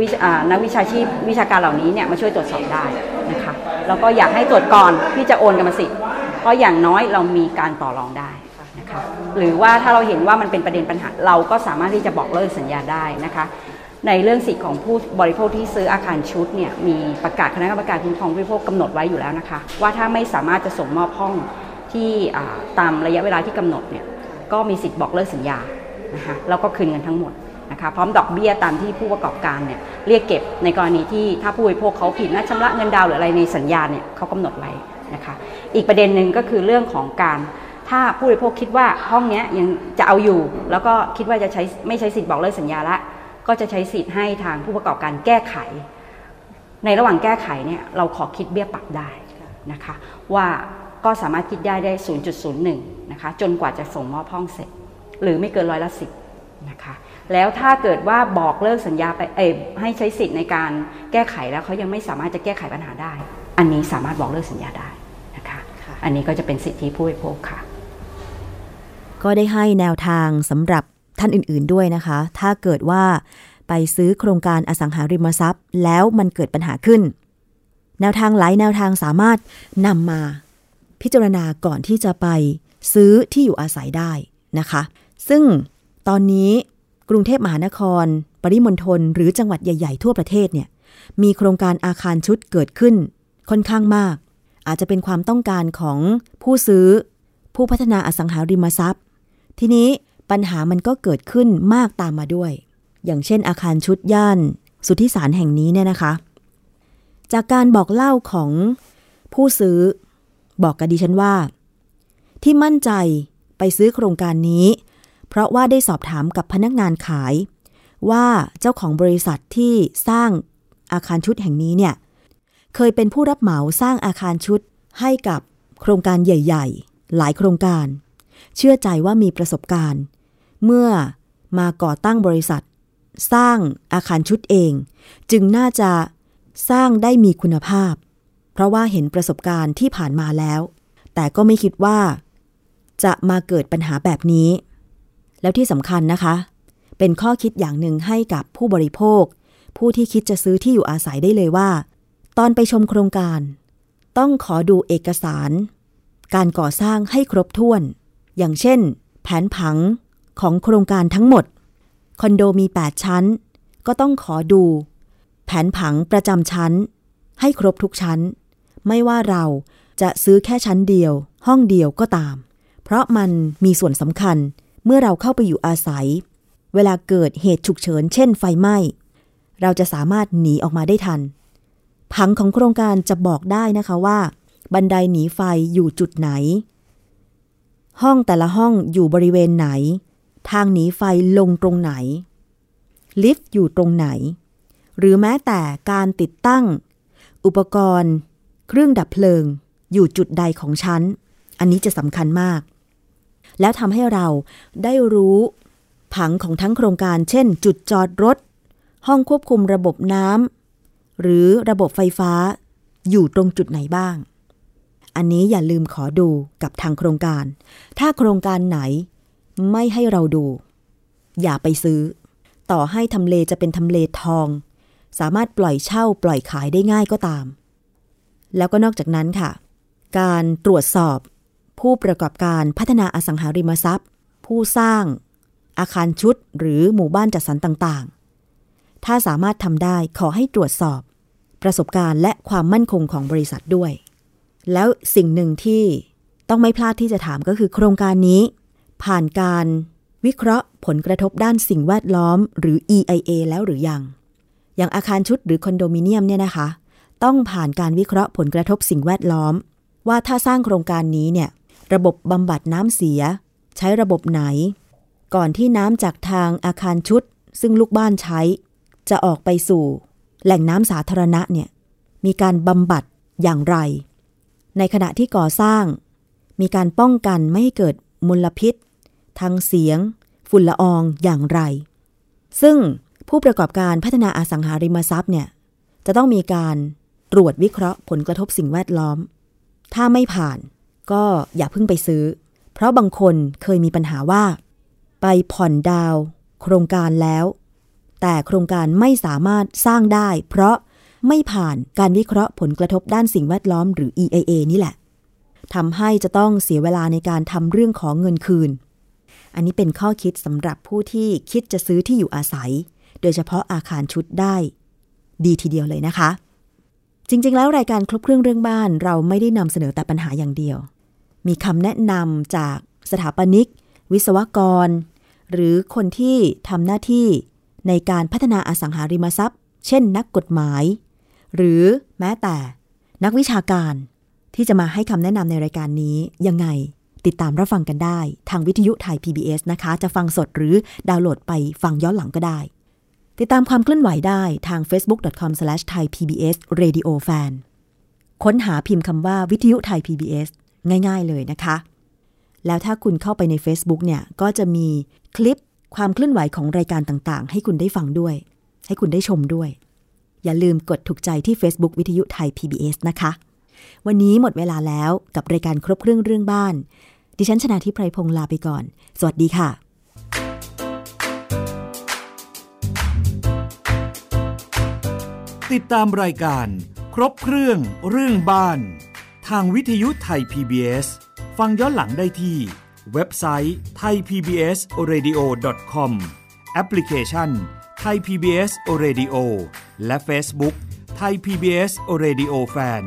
วิชานักวิชาชีพวิชาการเหล่านี้เนี่ยมาช่วยตรวจสอบได้นะคะแล้วก็อยากให้ตรวจก่อนที่จะโอนกรรมสิทธิ์ เพราะอย่างน้อยเรามีการต่อรองได้นะคะหรือว่าถ้าเราเห็นว่ามันเป็นประเด็นปัญหา เราก็สามารถที่จะบอกเลิกสัญญาได้นะคะ ในเรื่องสิทธิของผู้บริโภคที่ซื้ออาคารชุดเนี่ยมีประกาศคณะกรรมการคุ้มครองผู้บริโภคกำหนดไว้อยู่แล้วนะคะ ว่าถ้าไม่สามารถจะส่งมอบห้องที่ตามระยะเวลาที่กำหนดเนี่ยก็มีสิทธิ์บอกเลิกสัญญานะคะแล้วก็คืนเงินทั้งหมดนะคะพร้อมดอกเบี้ยตามที่ผู้ประกอบการเนี่ยเรียกเก็บในกรณีที่ถ้าผู้บริโภคเขาผิดนัดชำระเงินดาวหรืออะไรในสัญญาเนี่ยเขากำหนดไว้ นะคะ อีกประเด็นหนึ่งก็คือเรื่องของการถ้าผู้บริโภคคิดว่าห้องนี้ยังจะเอาอยู่ แล้วก็คิดว่าจะใช้ไม่ใช้สิทธิ์บอกเลิกสัญญาละก็จะใช้สิทธิ์ให้ทางผู้ประกอบการแก้ไข ในระหว่างแก้ไขเนี่ยเราขอคิดเบี้ยปรับได้นะคะว่าก็สามารถคิดได้ได้ 0.01 นะคะจนกว่าจะส่งมอบห้องเสร็จ หรือไม่เกินร้อยละสิบนะคะแล้วถ้าเกิดว่าบอกเลิกสัญญาไปเอให้ใช้สิทธิ์ในการแก้ไขแล้วเขายังไม่สามารถจะแก้ไขปัญหาได้ อันนี้สามารถบอกเลิกสัญญาได้ อันนี้ก็จะเป็นสิทธิผู้บริโภคค่ะ
ก็ได้ให้แนวทางสำหรับท่านอื่นๆด้วยนะคะ ถ้าเกิดว่าไปซื้อโครงการอสังหาริมทรัพย์ แล้วมันเกิดปัญหาขึ้น แนวทางหลายแนวทางสามารถนำมาพิจารณาก่อนที่จะไปซื้อที่อยู่อาศัยได้นะคะ ซึ่งตอนนี้กรุงเทพมหานคร ปริมณฑลหรือจังหวัดใหญ่ ๆ ทั่วประเทศเนี่ยมีโครงการอาคารชุดเกิดขึ้นค่อนข้างมาก อาจจะเป็นความต้องการของผู้ซื้อ ผู้พัฒนาอสังหาริมทรัพย์ ทีนี้ปัญหามันก็เกิดขึ้นมากตามมาด้วย อย่างเช่นอาคารชุดย่าน สุทธิสารแห่งนี้เนี่ยนะคะ จากการบอกเล่าของผู้ซื้อ บอกกับดิฉันว่า ที่มั่นใจไปซื้อโครงการนี้ เพราะว่าได้สอบถามกับพนักงานขาย ว่าเจ้าของบริษัทที่สร้างอาคารชุดแห่งนี้เนี่ย เคยเป็นผู้รับเหมาสร้างอาคารชุดให้กับโครงการใหญ่ ๆ หลายโครงการ เชื่อใจว่ามีประสบการณ์ เมื่อมาก่อตั้งบริษัท สร้างอาคารชุดเอง จึงน่าจะสร้างได้มีคุณภาพ เพราะว่าเห็นประสบการณ์ที่ผ่านมาแล้ว แต่ก็ไม่คิดว่า จะมาเกิดปัญหาแบบนี้ แล้วที่สำคัญนะคะ เป็นข้อคิดอย่างหนึ่งให้กับผู้บริโภค ผู้ที่คิดจะซื้อที่อยู่อาศัยได้เลยว่า ตอนไปชมโครงการ ต้องขอดูเอกสาร การก่อสร้างให้ครบถ้วน อย่างเช่น แผนผังของโครงการทั้งหมด คอนโดมี 8 ชั้น ก็ต้องขอดู แผนผังประจำชั้น ให้ครบทุกชั้น ไม่ว่าเราจะซื้อแค่ชั้นเดียว ห้องเดียวก็ตาม เพราะมันมีส่วนสำคัญเมื่อเราเข้าไปอยู่อาศัย เวลาเกิดเหตุฉุกเฉิน เช่นไฟไหม้ เราจะสามารถหนีออกมาได้ทัน ผังของโครงการจะบอกได้นะคะว่า บันไดหนีไฟอยู่จุดไหน ห้องแต่ละห้องอยู่บริเวณไหน ทางหนีไฟลงตรงไหน ลิฟต์อยู่ตรงไหน หรือแม้แต่การติดตั้ง อุปกรณ์ เครื่องดับเพลิง อยู่จุดใดของชั้น อันนี้จะสำคัญมาก แล้วทำให้เราได้รู้ผังของทั้งโครงการ เช่น จุดจอดรถ ห้องควบคุมระบบน้ำ หรือระบบไฟฟ้าอยู่ตรงจุดไหนบ้าง อันนี้อย่าลืมขอดูกับทางโครงการ ถ้าโครงการไหนไม่ให้เราดู อย่าไปซื้อ ต่อให้ทำเลจะเป็นทำเลทอง สามารถปล่อยเช่าปล่อยขายได้ง่ายก็ตาม แล้วก็นอกจากนั้นค่ะ การตรวจสอบ ผู้ประกอบการพัฒนาอสังหาริมทรัพย์ ผู้สร้าง อาคารชุดหรือหมู่บ้านจัดสรรต่างๆ ถ้าสามารถทำได้ขอให้ตรวจสอบ ประสบการณ์และความมั่นคงของบริษัทด้วย แล้วสิ่งหนึ่งที่ต้องไม่พลาดที่จะถามก็คือโครงการนี้ ผ่านการวิเคราะห์ผลกระทบด้านสิ่งแวดล้อม หรือ EIA แล้วหรือยัง อย่างอาคารชุดหรือคอนโดมิเนียมเนี่ยนะคะ ต้องผ่านการวิเคราะห์ผลกระทบสิ่งแวดล้อม ว่าถ้าสร้างโครงการนี้เนี่ย ระบบบำบัดน้ำเสีย ใช้ระบบไหน ก่อนที่น้ำจากทางอาคารชุด ซึ่งลูกบ้านใช้ จะออกไปสู่ แหล่งน้ำสาธารณะเนี่ยมีการบำบัดอย่างไร ในขณะที่ก่อสร้าง มีการป้องกันไม่ให้เกิดมลพิษ ทางเสียง ฝุ่นละอองอย่างไร ซึ่งผู้ประกอบการพัฒนาอสังหาริมทรัพย์เนี่ยจะต้องมีการตรวจวิเคราะห์ผลกระทบสิ่งแวดล้อม ถ้าไม่ผ่านก็อย่าเพิ่งไปซื้อ เพราะบางคนเคยมีปัญหาว่า ไปผ่อนดาว โครงการแล้ว แต่โครงการไม่สามารถสร้างได้ เพราะไม่ผ่านการวิเคราะห์ผลกระทบด้านสิ่งแวดล้อมหรือ EIA นี่แหละทำให้จะต้องเสียเวลาในการทำเรื่องของเงินคืน อันนี้เป็นข้อคิดสำหรับผู้ที่คิดจะซื้อที่อยู่อาศัย โดยเฉพาะอาคารชุดได้ ดีทีเดียวเลยนะคะ จริงๆ แล้วรายการครบเครื่องเรื่องบ้าน เราไม่ได้นำเสนอแต่ปัญหาอย่างเดียว มีคำแนะนำจากสถาปนิก วิศวกร หรือคนที่ทำหน้าที่ ในการพัฒนาอสังหาริมทรัพย์ เช่นนักกฎหมาย หรือแม้แต่นักวิชาการที่จะมาให้คำแนะนำในรายการนี้ยังไงติดตามรับฟังกันได้ ทางวิทยุไทย PBS นะคะ จะฟังสดหรือดาวน์โหลดไปฟังย้อนหลังก็ได้ ติดตามความเคลื่อนไหวได้ทาง facebook.com/thaipbsradiofan ค้นหาพิมพ์คำว่าวิทยุไทย PBS ง่าย ๆ เลยนะคะ แล้วถ้าคุณเข้าไปใน Facebook เนี่ย ก็จะมีคลิป ความเคลื่อนไหวของรายการต่างๆ ให้คุณได้ฟังด้วย ให้คุณได้ชมด้วย อย่าลืมกดถูกใจที่ Facebook วิทยุไทย PBS นะคะ วันนี้หมดเวลาแล้วกับรายการครบเครื่องเรื่องบ้าน ดิฉันชนะทิพไพรพงศ์ลาไปก่อน สวัสดีค่ะ
ติดตามรายการ ครบเครื่องเรื่องบ้าน ทางวิทยุไทย PBS ฟังย้อนหลังได้ที่ เว็บไซต์ thaipbsradio.com แอปพลิเคชัน Thai PBS Radio และ Facebook Thai PBS Radio Fan